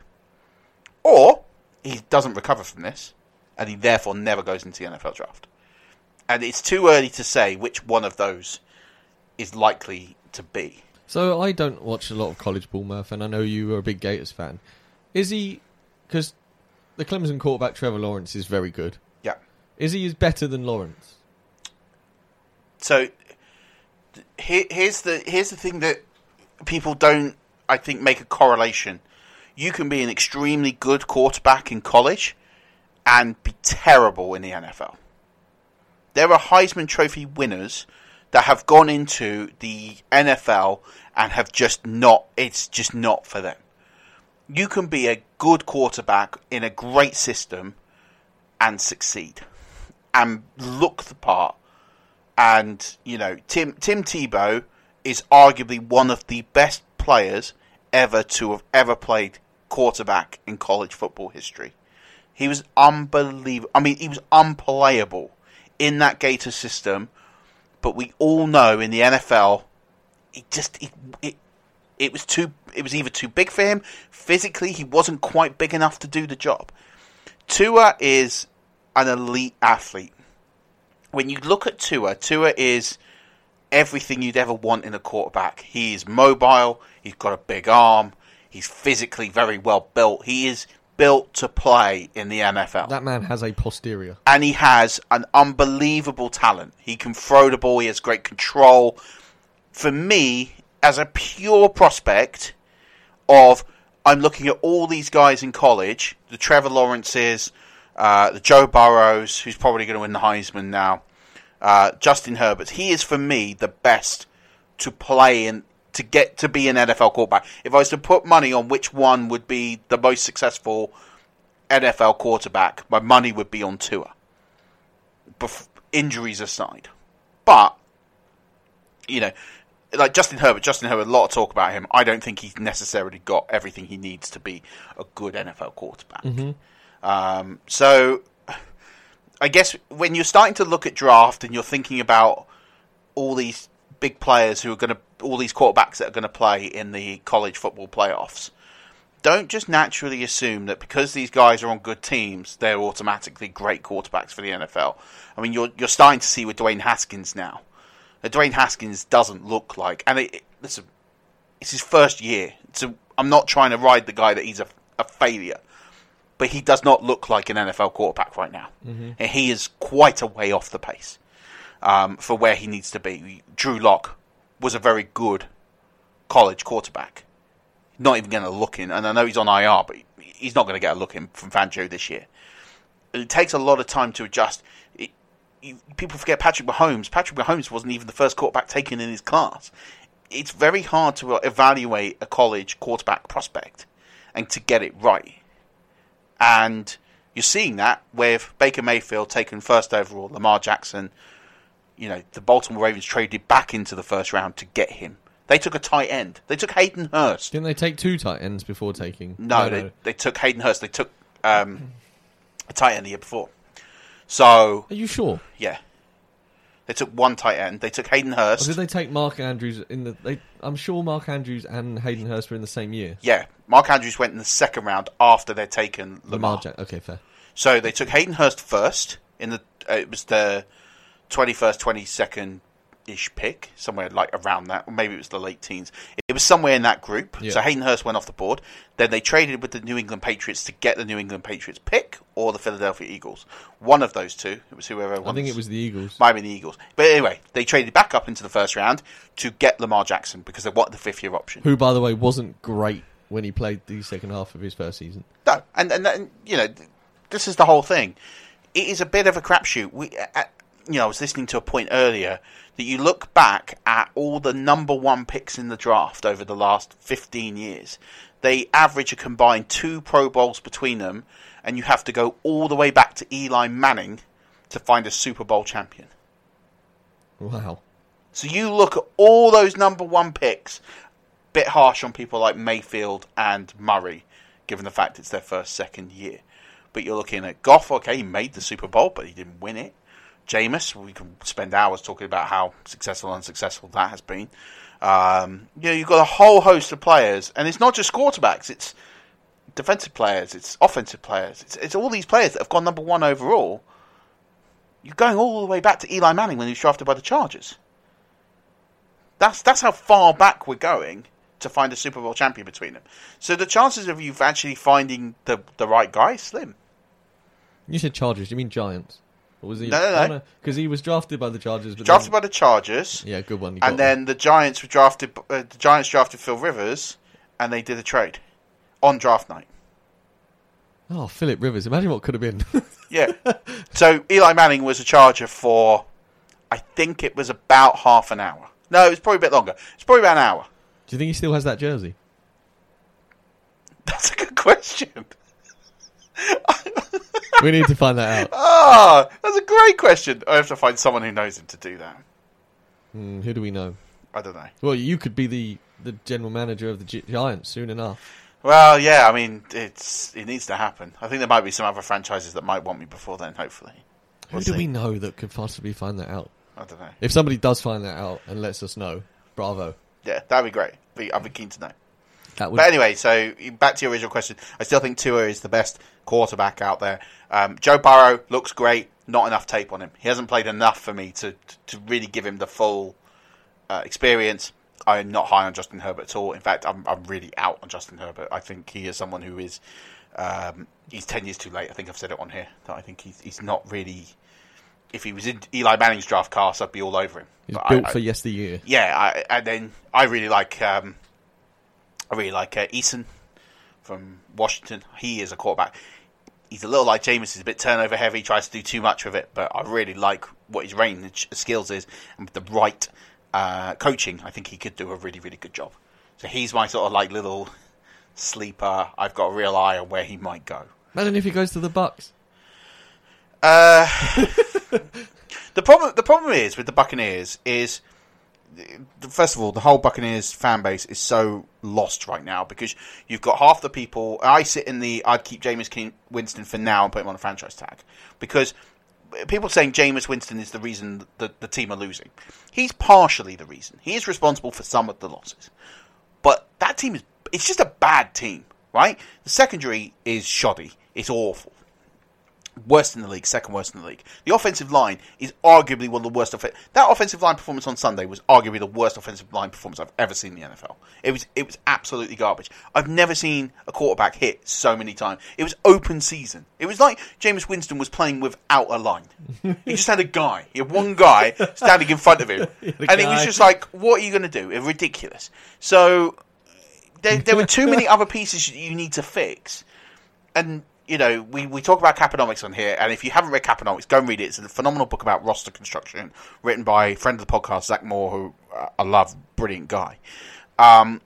or he doesn't recover from this, and he therefore never goes into the NFL draft. And it's too early to say which one of those is likely to be. So I don't watch a lot of college ball, Murph, and I know you are a big Gators fan. Is he? Because the Clemson quarterback Trevor Lawrence is very good. Yeah. Is he is better than Lawrence? So here, here's the here's the thing that people don't, I think, make a correlation. You can be an extremely good quarterback in college and be terrible in the NFL. There are Heisman Trophy winners that have gone into the NFL and have just not, it's just not for them. You can be a good quarterback in a great system and succeed and look the part. And, you know, Tim, Tim Tebow is arguably one of the best players ever to have ever played quarterback in college football history. He was unbelievable. I mean, he was unplayable in that Gator system. But we all know in the NFL, it just it, it it was too. It was either too big for him physically. He wasn't quite big enough to do the job. Tua is an elite athlete. When you look at Tua, Tua is everything you'd ever want in a quarterback. He is mobile. He's got a big arm. He's physically very well built. He is built to play in the NFL. That man has a posterior. And he has an unbelievable talent. He can throw the ball, he has great control. For me, as a pure prospect of I'm looking at all these guys in college, the Trevor Lawrences, uh, the Joe Burrows, who's probably going to win the Heisman now, uh, Justin Herbert. He is for me the best to play in to get to be an NFL quarterback. If I was to put money on which one would be the most successful NFL quarterback, my money would be on Tua. Bef- injuries aside, but you know, like Justin Herbert. Justin Herbert, a lot of talk about him. I don't think he's necessarily got everything he needs to be a good NFL quarterback. Mhm. Um, so, I guess when you're starting to look at draft and you're thinking about all these big players who are going to, all these quarterbacks that are going to play in the college football playoffs, don't just naturally assume that because these guys are on good teams, they're automatically great quarterbacks for the NFL. I mean, you're you're starting to see with Dwayne Haskins now. Uh, Dwayne Haskins doesn't look like, and it, it, listen, it's his first year. So I'm not trying to ride the guy that he's a, a failure, but he does not look like an NFL quarterback right now. Mhm. And he is quite a way off the pace um, for where he needs to be. Drew Lock was a very good college quarterback. Not even going to look in, and I know he's on IR, but he's not going to get a look in from Fangio this year. It takes a lot of time to adjust. You, people forget Patrick Mahomes. Patrick Mahomes wasn't even the first quarterback taken in his class. It's very hard to evaluate a college quarterback prospect and to get it right. And you're seeing that with Baker Mayfield taken first overall, Lamar Jackson. You know, the Baltimore Ravens traded back into the first round to get him. They took a tight end. They took Hayden Hurst. Didn't they take two tight ends before taking? No, they, they took Hayden Hurst. They took um, a tight end the year before. So Are you sure? yeah, they took one tight end. They took Hayden Hurst. Or Hurst. did they take Mark Andrews in the? They, I'm sure Mark Andrews and Hayden Hurst were in the same year. Yeah, Mark Andrews went in the second round after they'd taken Lamar. Lamar Jack. Okay, fair. So they took Hayden Hurst first in the. Uh, it was the twenty first, twenty second ish pick, somewhere like around that, or maybe it was the late teens. It was somewhere in that group. Yeah. So Hayden Hurst went off the board. Then they traded with the New England Patriots to get the New England Patriots pick or the Philadelphia Eagles. One of those two. It was whoever. I think it was the Eagles. Might have been the Eagles. But anyway, they traded back up into the first round to get Lamar Jackson because they wanted the fifth year option. Who, by the way, wasn't great when he played the second half of his first season. No, and, and and you know, this is the whole thing. It is a bit of a crapshoot. We, uh, you know, I was listening to a point earlier that you look back at all the number one picks in the draft over the last fifteen years. they average a combined two Pro Bowls between them, and you have to go all the way back to Eli Manning to find a Super Bowl champion. Wow. So you look at all those number one picks, bit harsh on people like Mayfield and Murray, given the fact it's their first, second year. But you're looking at Goff, okay, he made the Super Bowl, but he didn't win it. Jameis, we can spend hours talking about how successful and unsuccessful that has been. Um, you know, you've got a whole host of players, and it's not just quarterbacks, it's defensive players, it's offensive players, it's, it's all these players that have gone number one overall. You're going all the way back to Eli Manning when he was drafted by the Chargers. That's that's how far back we're going to find a Super Bowl champion between them. So the chances of you actually finding the the right guy slim. You said Chargers. You mean Giants? Or was he? No, no, no. Because he was drafted by the Chargers. Drafted then, by the Chargers. Yeah, good one. And then the Giants were drafted. Uh, the Giants drafted Phil Rivers, and they did a trade on draft night. Oh, Philip Rivers. Imagine what could have been. Yeah. so Eli Manning was a Charger for, I think it was about half an hour. No, it was probably a bit longer. It's probably about an hour. Do you think he still has that jersey? That's a good question. We need to find that out. Ah, that's a great question. I have to find someone who knows him to do that. Hmm, who do we know? I don't know. Well, you could be the, the general manager of the Gi- Giants soon enough. Well, yeah, I mean, it's it needs to happen. I think there might be some other franchises that might want me before then. Hopefully, Who We'll do see. we know that could possibly find that out? I don't know. If somebody does find that out and lets us know, bravo. Yeah, that'd be great. Be, I'd be keen to know. That would. But anyway, so back to your original question. I still think Tua is the best quarterback out there. Um, Joe Burrow looks great. Not enough tape on him. He hasn't played enough for me to to, really give him the full uh, experience. I'm not high on Justin Herbert at all. In fact, I'm I'm really out on Justin Herbert. I think he is someone who is um, he's ten years too late. I think I've said it on here that I think he's he's not really. If he was in Eli Manning's draft class, I'd be all over him. He's But built I- I- for yesteryear. yeah, I, and then I really like um, I really like uh, Eason from Washington. He is a quarterback. He's a little like Jameis. He's a bit turnover heavy. Tries to do too much with it, but I really like what his range of skills is, and with the right uh, coaching, I think he could do a really really good job. So he's my sort of like little sleeper. I've got a real eye on where he might go. Imagine if he goes to the Bucks. Uh, the problem the problem is with the Buccaneers is first of all the whole Buccaneers fan base is so lost right now because you've got half the people. I sit in the I'd keep Jameis King, Winston for now and put him on a franchise tag because people saying Jameis Winston is the reason that the team are losing. He's partially the reason. He is responsible for some of the losses, but that team is it's just a bad team, right? The secondary is shoddy. It's awful worst in the league, second worst in the league. The offensive line is arguably one of the worst. Off- that offensive line performance on Sunday was arguably the worst offensive line performance I've ever seen in the NFL. It was it was absolutely garbage. I've never seen a quarterback hit so many times. It was open season. It was like James Winston was playing without a line. he just had a guy. He had one guy standing in front of him, and it was just like, what are you going to do? It's ridiculous. So there, there were too many other pieces you need to fix and you know, we, we talk about Caponomics on here, and if you haven't read Caponomics, go and read it. It's a phenomenal book about roster construction, written by friend of the podcast, Zach Moore, who uh, I love, brilliant guy. Um,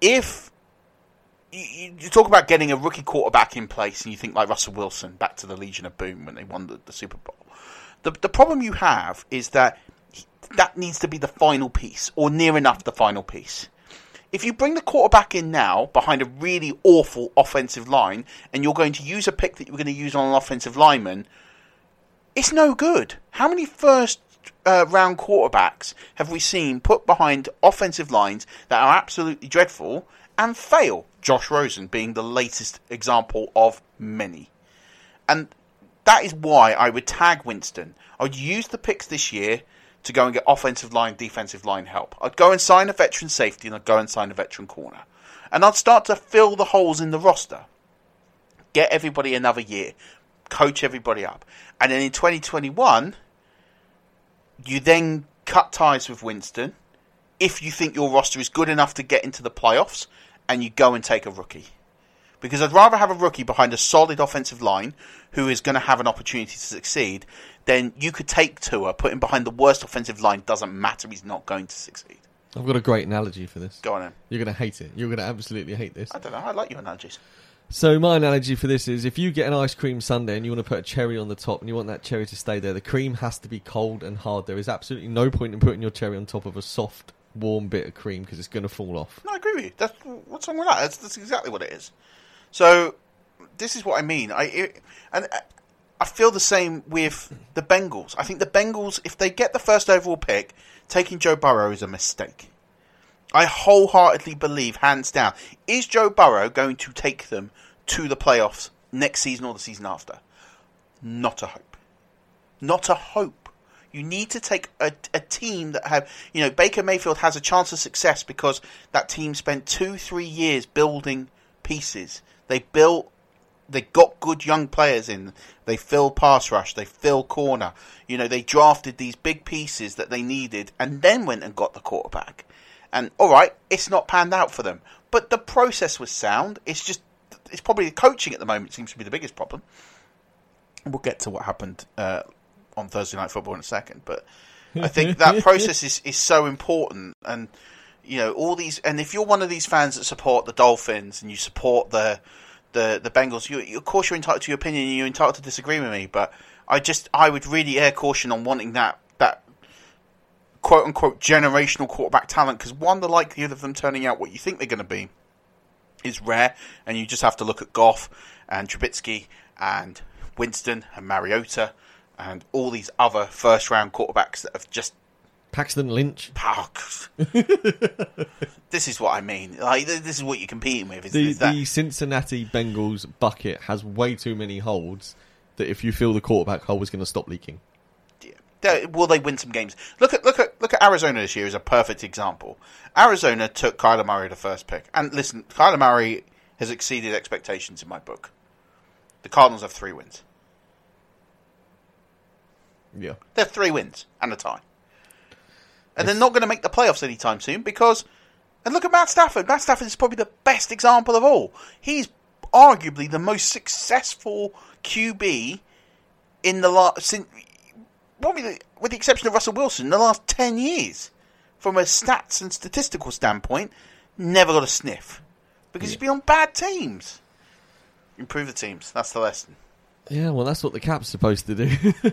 if you, you you talk about getting a rookie quarterback in place, and you think like Russell Wilson back to the Legion of Boom when they won the, the Super Bowl, the the problem you have is that that needs to be the final piece, or near enough the final piece if you bring the quarterback in now behind a really awful offensive line and you're going to use a pick that you're going to use on an offensive lineman, it's no good. How many first uh, round quarterbacks have we seen put behind offensive lines that are absolutely dreadful and fail? Josh Rosen being the latest example of many. And that is why I would tag Winston. I would use the picks this year to go and get offensive line, defensive line help. I'd go and sign a veteran safety and I'd go and sign a veteran corner. And I'd start to fill the holes in the roster. Get everybody another year. Coach everybody up. And then in 2021, you then cut ties with Winston if you think your roster is good enough to get into the playoffs and you go and take a rookie. Because I'd rather have a rookie behind a solid offensive line who is going to have an opportunity to succeed than you could take Tua, put him behind the worst offensive line, doesn't matter, he's not going to succeed. I've got a great analogy for this. Go on then. You're going to hate it. You're going to absolutely hate this. I don't know. I like your analogies. So my analogy for this is if you get an ice cream sundae and you want to put a cherry on the top and you want that cherry to stay there, the cream has to be cold and hard. There is absolutely no point in putting your cherry on top of a soft, warm bit of cream because it's going to fall off. No, I agree with you. That's what's wrong with that. That's, that's exactly what it is. So this is what I mean. I it, and uh, I feel the same with the Bengals. I think the Bengals, if they get the first overall pick, taking Joe Burrow is a mistake. I wholeheartedly believe, hands down, is Joe Burrow going to take them to the playoffs next season or the season after? Not a hope. Not a hope. You need to take a, a team that have, you know, Baker Mayfield has a chance of success because that team spent two, three years building pieces. They built, they got good young players in. They fill pass rush. They fill corner. You know, they drafted these big pieces that they needed and then went and got the quarterback. And all right, it's not panned out for them, but the process was sound. It's just, it's probably the coaching at the moment seems to be the biggest problem. We'll get to what happened uh, on Thursday Night Football in a second, but I think that process is, is so important. And you know, all these, and if you're one of these fans that support the Dolphins and you support the the the Bengals, you, you of course you're entitled to your opinion. and You're entitled to disagree with me, but I just I would really err caution on wanting that that quote unquote generational quarterback talent because one, the likelihood of them turning out what you think they're going to be is rare, and you just have to look at Goff and Trubisky and Winston and Mariota and all these other first round quarterbacks that have just Paxton Lynch. this is what I mean. Like this is what you're competing with. Is, The, is that the Cincinnati Bengals bucket has way too many holds that if you feel the quarterback hole is going to stop leaking. They- will they win some games? Look at look at look at Arizona this year is a perfect example. Arizona took Kyler Murray the first pick, and listen, Kyler Murray has exceeded expectations in my book. The Cardinals have three wins. Yeah. They have three wins and a tie, and they're not going to make the playoffs anytime soon because. And look at Matt Stafford. Matt Stafford is probably the best example of all. He's arguably the most successful QB in the last, since, probably with the exception of Russell Wilson, in the last ten years. From a stats and statistical standpoint, never got a sniff because he's been on bad teams. Improve the teams. That's the lesson. Yeah, well, that's what the cap's supposed to do.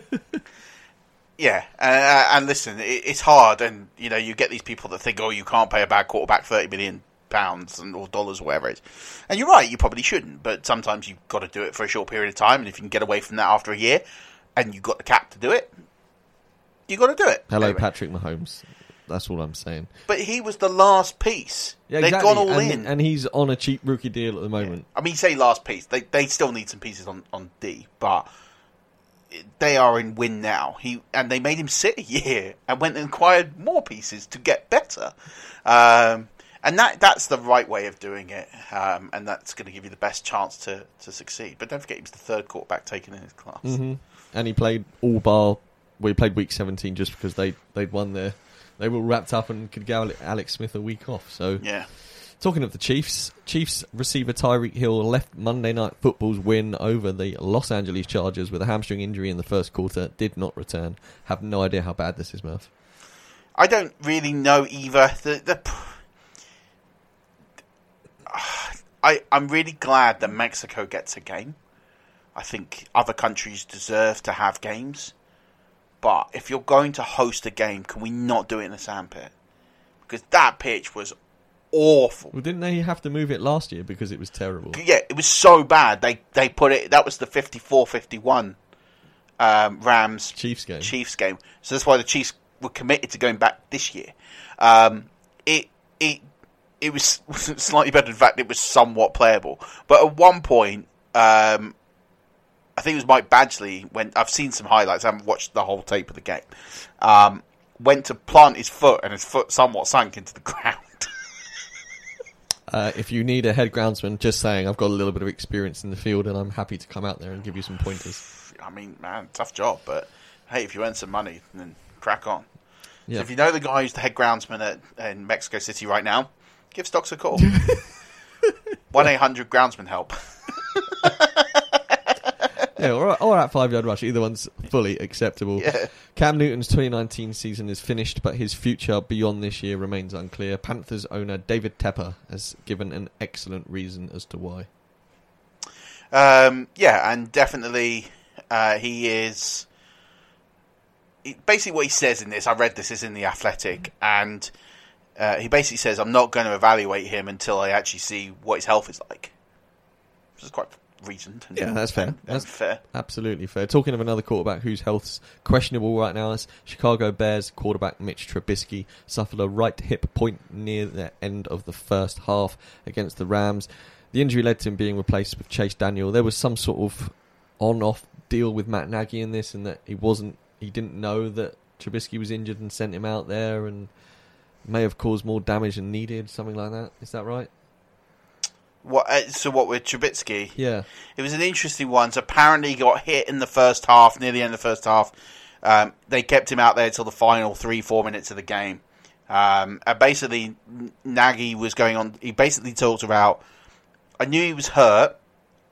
Yeah, uh, and listen, it, it's hard, and you know you get these people that think, oh, you can't pay a bad quarterback thirty million pounds and or dollars or whatever it is, and you're right, you probably shouldn't, but sometimes you've got to do it for a short period of time, and if you can get away from that after a year, and you've got the cap to do it, you got to do it. Hello, Anyway. Patrick Mahomes. That's all I'm saying. But he was the last piece. Yeah, They've gone all and, in. and he's on a cheap rookie deal at the moment. I mean, say last piece. They they still need some pieces on, on D, but they are in win now. He and they made him sit a year and went and acquired more pieces to get better. Um, and that that's the right way of doing it, um, and that's going to give you the best chance to, to succeed. But don't forget, he was the third quarterback taken in his class. hmm And he played all bar. Well, he played week 17 just because they they'd won their. They were wrapped up and could give Alex Smith a week off. So Yeah. Talking of the Chiefs, Chiefs receiver Tyreek Hill left Monday Night Football's win over the Los Angeles Chargers with a hamstring injury in the first quarter. Did not return. Have no idea how bad this is, Murph. I don't really know either. The the I I'm really glad that Mexico gets a game. I think other countries deserve to have games. But if you're going to host a game, can we not do it in a sandpit? Because that pitch was awful. Well, didn't they have to move it last year because it was terrible? Yeah, it was so bad. They they put it. That was the 54-51 um, Rams Chiefs game. Chiefs game. So that's why the Chiefs were committed to going back this year. Um, it it it was slightly better. In fact, it was somewhat playable. But at one point, um, I think it was Mike Badgley. When I've seen some highlights, I haven't watched the whole tape of the game. Um, went to plant his foot, and his foot somewhat sank into the ground. Uh, if you need a head groundsman, just saying, I've got a little bit of experience in the field and I'm happy to come out there and give you some pointers. I mean, man, tough job, but hey, if you earn some money, then crack on. Yeah. So if you know the guy who's the head groundsman at in Mexico City right now, give Stocks a call. One eight hundred groundsman help. yeah, or, or at five yard rush. Either one's fully acceptable. Yeah. Cam Newton's 2019 season is finished, but his future beyond this year remains unclear. Panthers owner David Tepper has given an excellent reason as to why. Um, yeah, and definitely uh, he is. Basically, what he says in this, I read this is in the Athletic, and uh, he basically says, "I'm not going to evaluate him until I actually see what his health is like." Which is quite reasoned. Yeah, that's fair. That's fair. Absolutely fair. Talking of another quarterback whose health's questionable right now is Chicago Bears quarterback Mitch Trubisky suffered a right hip point near the end of the first half against the Rams. The injury led to him being replaced with Chase Daniel. There was some sort of on-off deal with Matt Nagy in this, and that he wasn't, he didn't know that Trubisky was injured and sent him out there, and may have caused more damage than needed. Something like that. Is that right? What? Uh, so what with Trubisky? Yeah. It was an interesting one. So apparently he got hit in the first half, near the end of the first half. Um, they kept him out there till the final three, four minutes of the game. Um, and basically, Nagy was going on. He basically talked about. I knew he was hurt,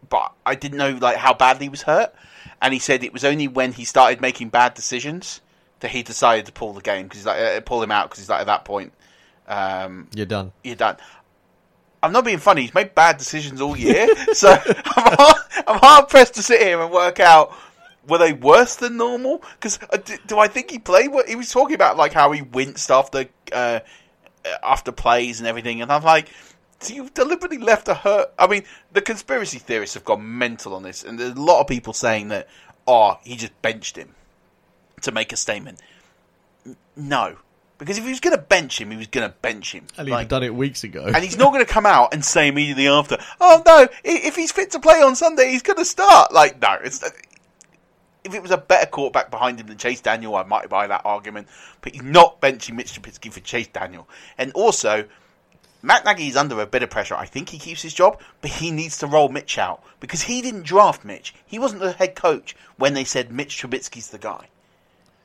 but I didn't know like how badly he was hurt. And he said it was only when he started making bad decisions that he decided to pull the game because he's like uh, pull him out because he's like at that point. Um, You're done. you're done. I'm not being funny. He's made bad decisions all year, so I'm hard, I'm hard pressed to sit here and work out were they worse than normal? Because uh, do, do I think he played? What he was talking about, like how he winced after uh, after plays and everything, and I'm like, so you deliberately left a hurt. I mean, the conspiracy theorists have gone mental on this, and there's a lot of people saying that, oh, he just benched him to make a statement. No. Because if he was going to bench him, he was going to bench him. And he'd Like- done it weeks ago. and he's not going to come out and say immediately after, "Oh no, if he's fit to play on Sunday, he's going to start." Like, no, it's uh, if it was a better quarterback behind him than Chase Daniel, I might buy that argument. But he's not benching Mitch Trubisky for Chase Daniel, and also. Matt Nagy is under a bit of pressure. I think he keeps his job, but he needs to roll Mitch out because he didn't draft Mitch. He wasn't the head coach when they said Mitch Trubisky's the guy.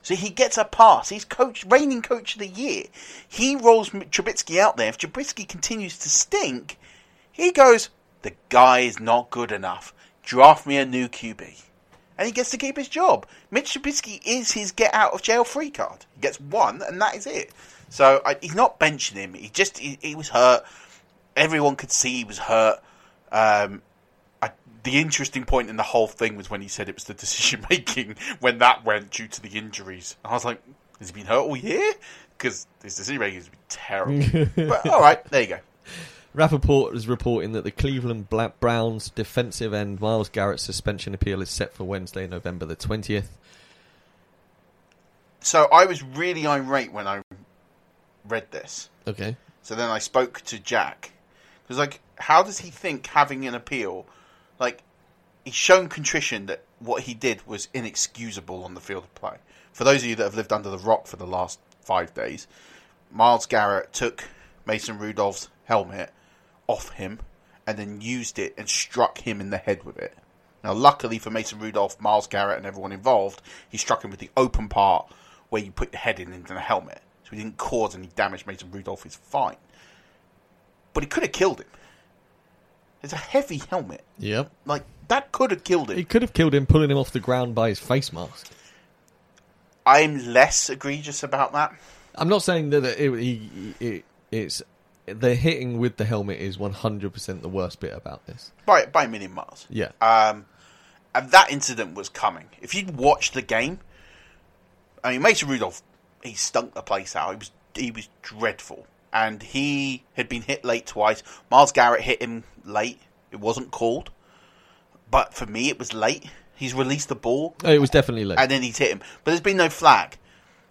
So he gets a pass. He's coach, reigning coach of the year. He rolls Trubisky out there. If Trubisky continues to stink, he goes, the guy is not good enough. Draft me a new QB. And he gets to keep his job. Mitch Trubisky is his get out of jail free card. He gets one, and that is it. So I, he's not benching him. He just he, he was hurt. Everyone could see he was hurt. Um, I, the interesting point in the whole thing was when he said it was the decision making when that went due to the injuries. I was like, has he been hurt all year? Because his decision making has been terrible. but all right, there you go. Rapoport is reporting that the Cleveland Black Browns defensive end Myles Garrett's suspension appeal is set for Wednesday, November the 20th. So I was really irate when I read this. Okay. So then I spoke to Jack. Because, like, how does he think having an appeal, like, he's shown contrition that what he did was inexcusable on the field of play. For those of you that have lived under the rock for the last five days, Myles Garrett took Mason Rudolph's helmet off him and then used it and struck him in the head with it. Now, luckily for Mason Rudolph, Myles Garrett, and everyone involved, he struck him with the open part where you put your head in into the helmet. So he didn't cause any damage. Mason Rudolph is fine. But he could have killed him. It's a heavy helmet. Yep. Like, that could have killed him. He could have killed him pulling him off the ground by his face mask. I'm less egregious about that. I'm not saying that it, he, it, it's the hitting with the helmet is 100% the worst bit about this. By, by a million miles. Yeah. Um, and that incident was coming. If you'd watched the game, I mean, Mason Rudolph, he stunk the place out. He was he was dreadful, and he had been hit late twice. Myles Garrett hit him late. It wasn't called, but for me, it was late. He's released the ball, Oh, It was definitely late. and then he's hit him. But there's been no flag.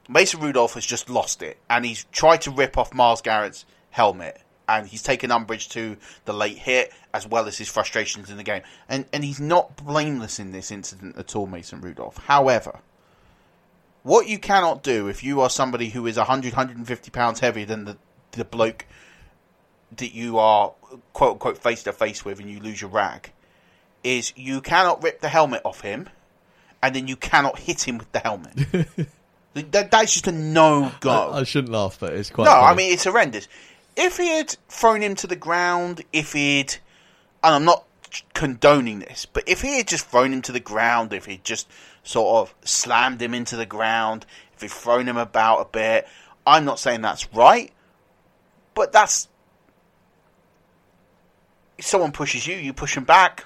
Mason Rudolph has just lost it, and he's tried to rip off Myles Garrett's helmet, and he's taken umbrage to the late hit as well as his frustrations in the game. And and he's not blameless in this incident at all, Mason Rudolph. However, what you cannot do if you are somebody who is 100, 150 pounds heavier than the the bloke that you are quote unquote face to face with, and you lose your rag, is you cannot rip the helmet off him, and then you cannot hit him with the helmet. that, that's just a no go. I, I shouldn't laugh, but it's quite. No, I mean it's horrendous. If he had thrown him to the ground, if he'd, and I'm not condoning this, but if he had just thrown him to the ground, if he'd just sort of slammed him into the ground, if he'd thrown him about a bit, I'm not saying that's right, but that's. If someone pushes you, you push them back.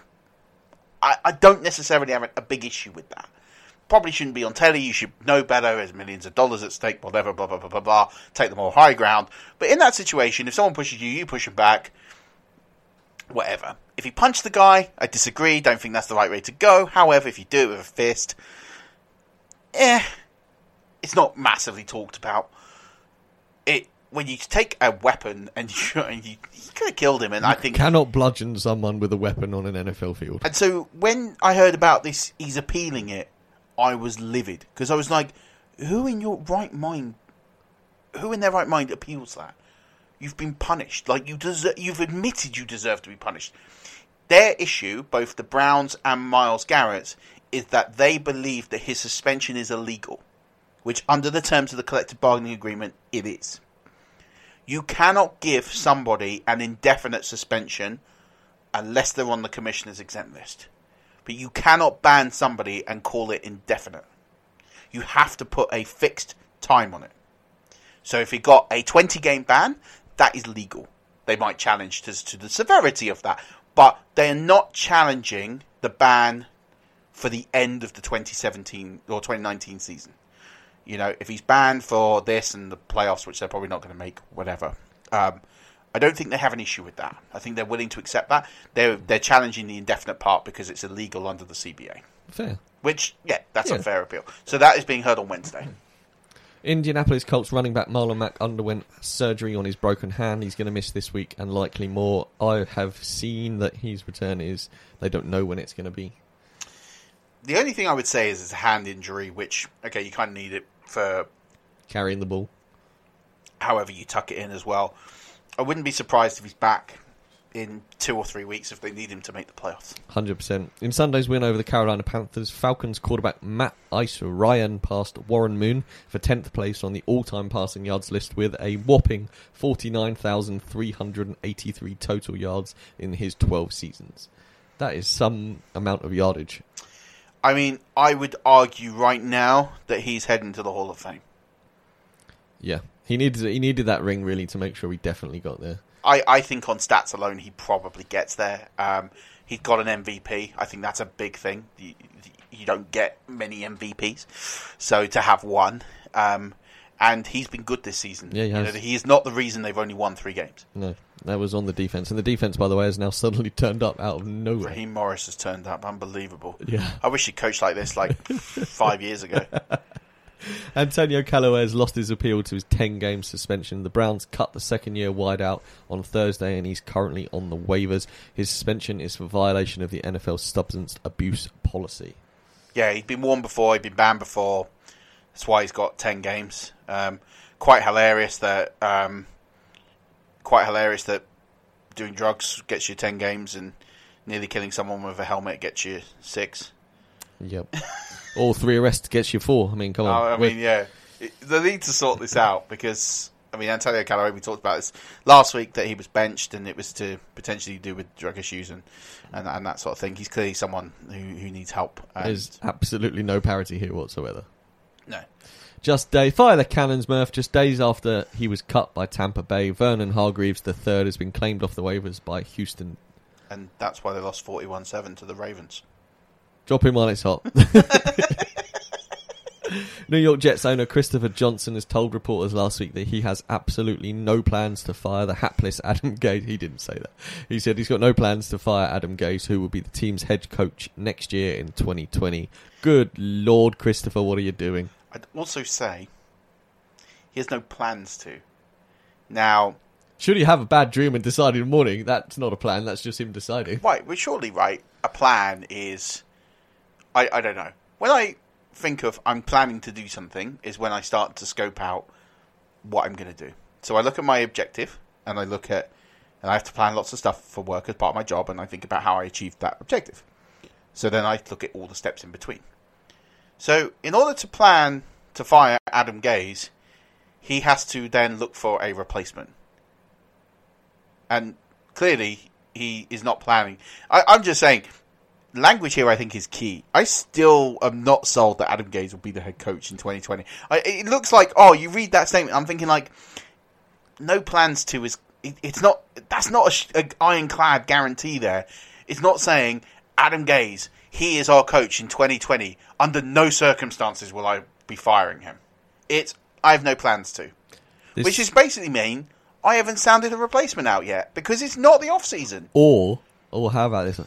I, I don't necessarily have a, a big issue with that. Probably shouldn't be on telly. You should know better. There's millions of dollars at stake. Whatever. Blah blah blah blah blah. Take them all high ground. But in that situation, if someone pushes you, you push them back. Whatever. If you punch the guy, I disagree. Don't think that's the right way to go. However, if you do it with a fist, eh, it's not massively talked about. When you take a weapon and you, and you, you could have killed him, and You I think You cannot bludgeon someone with a weapon on an NFL field. and so when I heard about this, he's appealing it. I was livid because I was like, "Who in your right mind? Who in their right mind appeals that? You've been punished. Like you deserve. You've admitted you deserve to be punished." Their issue, both the Browns and Myles Garrett, is that they believe that his suspension is illegal, which, under the terms of the collective bargaining agreement, it is. You cannot give somebody an indefinite suspension unless they're on the commissioner's exempt list. But you cannot ban somebody and call it indefinite. You have to put a fixed time on it. So if he got a 20 game ban, that is legal. They might challenge to, to the severity of that, but they are not challenging the ban for the end of the 2017 or 2019 season. You know, if he's banned for this and the playoffs, which they're probably not going to make, whatever. Um, I don't think they have an issue with that. I think they're willing to accept that. They're they're challenging the indefinite part because it's illegal under the CBA. Fair. Which, yeah, that's Yeah. a fair appeal. So that is being heard on Wednesday. Indianapolis Colts running back Marlon Mack underwent surgery on his broken hand. He's going to miss this week and likely more. I have seen that his return is they don't know when it's going to be. The only thing I would say is it's a hand injury, which okay, you kind of need it for Carrying the ball. however you tuck it in as well. I wouldn't be surprised if he's back in two or three weeks if they need him to make the playoffs. Hundred percent. In Sunday's win over the Carolina Panthers, Falcons quarterback Matt Ice Ryan passed Warren Moon for tenth place on the all-time passing yards list with a whopping forty-nine thousand three hundred and eighty-three total yards in his twelve seasons. That is some amount of yardage. I mean, I would argue right now that he's heading to the Hall of Fame. Yeah, he needed he needed that ring really to make sure he definitely got there. I, I think on stats alone, he probably gets there. Um, he's got an MVP. I think that's a big thing. You, you don't get many MVPs, so to have one, um, and he's been good this season. Yeah, he You know, he is not the reason they've only won three games. No, that was on the defense, and the defense, by the way, has now suddenly turned up out of nowhere. Raheem Morris has turned up, unbelievable. Yeah. I wish he coached like this like five years ago. Antonio Callaway has lost his appeal to his 10 game suspension. The Browns cut the second year wide out on Thursday and he's currently on the waivers. His suspension is for violation of the NFL substance abuse policy. Yeah, he'd been warned before. He'd been banned before. That's why he's got ten games. Um, quite hilarious that. Um, quite hilarious that doing drugs gets you ten games and nearly killing someone with a helmet gets you six. Yep. All three arrests gets you four. I mean, come on. Oh, I mean, yeah, they need to sort this out because I mean, Antonio Callaway. We talked about this last week that he was benched and it was to potentially do with drug issues and and, and that sort of thing. He's clearly someone who, who needs help. And There's absolutely no parity here whatsoever. No, Just day fire the cannons, Murph. Just days after he was cut by Tampa Bay, Vernon Hargreaves III has been claimed off the waivers by Houston. and that's why they lost forty-one-seven to the Ravens. Drop him while it's hot. New York Jets owner Christopher Johnson has told reporters last week that he has absolutely no plans to fire the hapless Adam Gase. He didn't say that. He said he's got no plans to fire Adam Gase, who will be the team's head coach next year in 2020. Good Lord, Christopher, what are you doing? I'd also say he has no plans to. Now, Should he have a bad dream and decide in the morning? That's not a plan. That's just him deciding. right, well, surely, right, a plan is. I, I don't know. When I think of I'm planning to do something, is when I start to scope out what I'm going to do. So I look at my objective, and I look at. And I have to plan lots of stuff for work as part of my job, and I think about how I achieved that objective. So then I look at all the steps in between. So, in order to plan to fire Adam Gase, he has to then look for a replacement. And clearly, he is not planning. I, I'm just saying, language here I think is key. I still am not sold that Adam Gase will be the head coach in 2020. I, it looks like oh, you read that statement, I'm thinking like, no plans to is it, it's not that's not a, a ironclad guarantee there. It's not saying Adam Gase he is our coach in 2020. Under no circumstances will I be firing him. It's I have no plans to, This- which is basically mean I haven't sounded a replacement out yet because it's not the off season. Or, or how about this?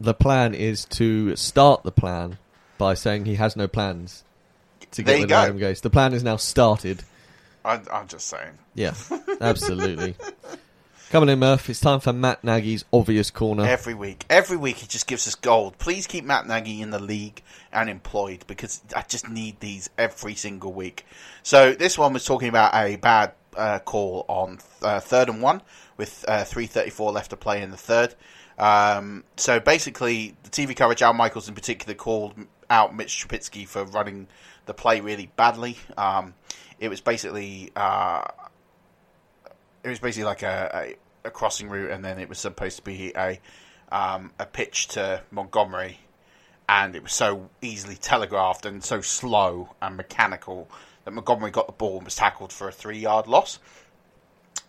The plan is to start the plan by saying he has no plans to get rid of. Adam Gase. The plan is now started. I, I'm just saying. Yeah, absolutely. Coming in, Murph. It's time for Matt Nagy's obvious corner. Every week, every week he just gives us gold. Please keep Matt Nagy in the league and employed because I just need these every single week. So this one was talking about a bad uh, call on uh, third and one with uh, 3:34 left to play in the third. Um, so basically, the TV coverage, Al Michaels in particular, called out Mitch Trubisky for running the play really badly. Um, it was basically uh, it was basically like a, a, a crossing route, and then it was supposed to be a um, a pitch to Montgomery, and it was so easily telegraphed and so slow and mechanical that Montgomery got the ball and was tackled for a three yard loss.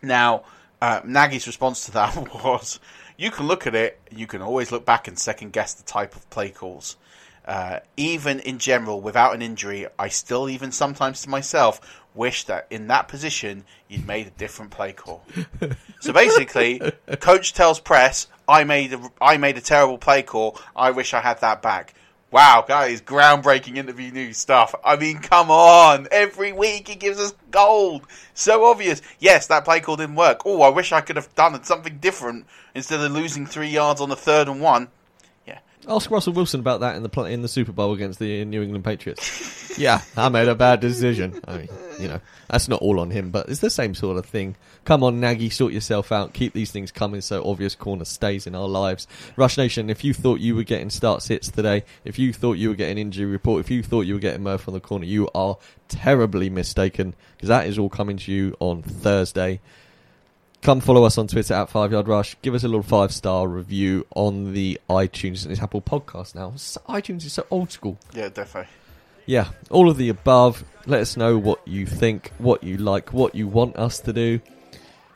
Now, uh, Nagy's response to that was, "You can look at it. You can always look back and second guess the type of play calls." Uh, even in general, without an injury, I still, even sometimes to myself, wish that in that position you'd made a different play call. so basically, coach tells press, "I made a, I made a terrible play call. I wish I had that back." Wow, guys, groundbreaking interview news stuff. I mean, come on. Every week he gives us gold. So obvious. Yes, that play call didn't work. Oh, I wish I could have done something different instead of losing three yards on the third and one. Ask Russell Wilson about that in the in the Super Bowl against the New England Patriots. yeah, I made a bad decision. I mean, you know, that's not all on him, but it's the same sort of thing. Come on, Nagy, sort yourself out. Keep these things coming so obvious corner stays in our lives. Rush Nation, if you thought you were getting start sits today, if you thought you were getting injury report, if you thought you were getting Murph on the corner, you are terribly mistaken because that is all coming to you on Thursday. Come follow us on Twitter at Five Yard Rush. Give us a little five star review on the iTunes and it's Apple Podcast now. So- iTunes is so old school. Yeah, definitely. Yeah, all of the above. Let us know what you think, what you like, what you want us to do.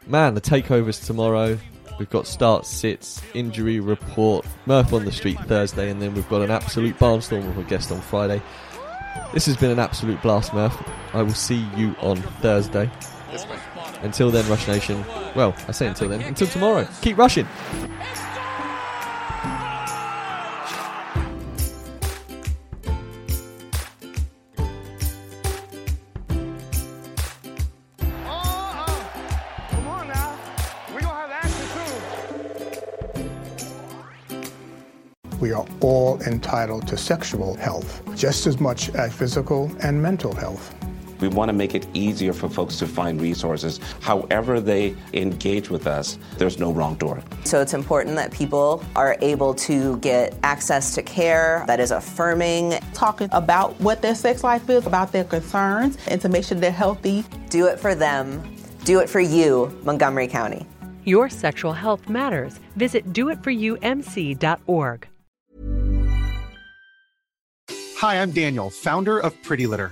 Man, the takeovers tomorrow. We've got start sits, injury report, Murph on the street Thursday, and then we've got an absolute barnstorm with a guest on Friday. This has been an absolute blast, Murph. I will see you on Thursday. Yes, mate. Until then, Rush Nation. Well, I say until then. Until tomorrow. Keep rushing. We are all entitled to sexual health, just as much as physical and mental health. We want to make it easier for folks to find resources. However, they engage with us, there's no wrong door. So it's important that people are able to get access to care that is affirming. Talking about what their sex life is, about their concerns, and to make sure they're healthy. Do it for them. Do it for you, Montgomery County. Your sexual health matters. Visit doitforyoumc.org. Hi, I'm Daniel, founder of Pretty Litter.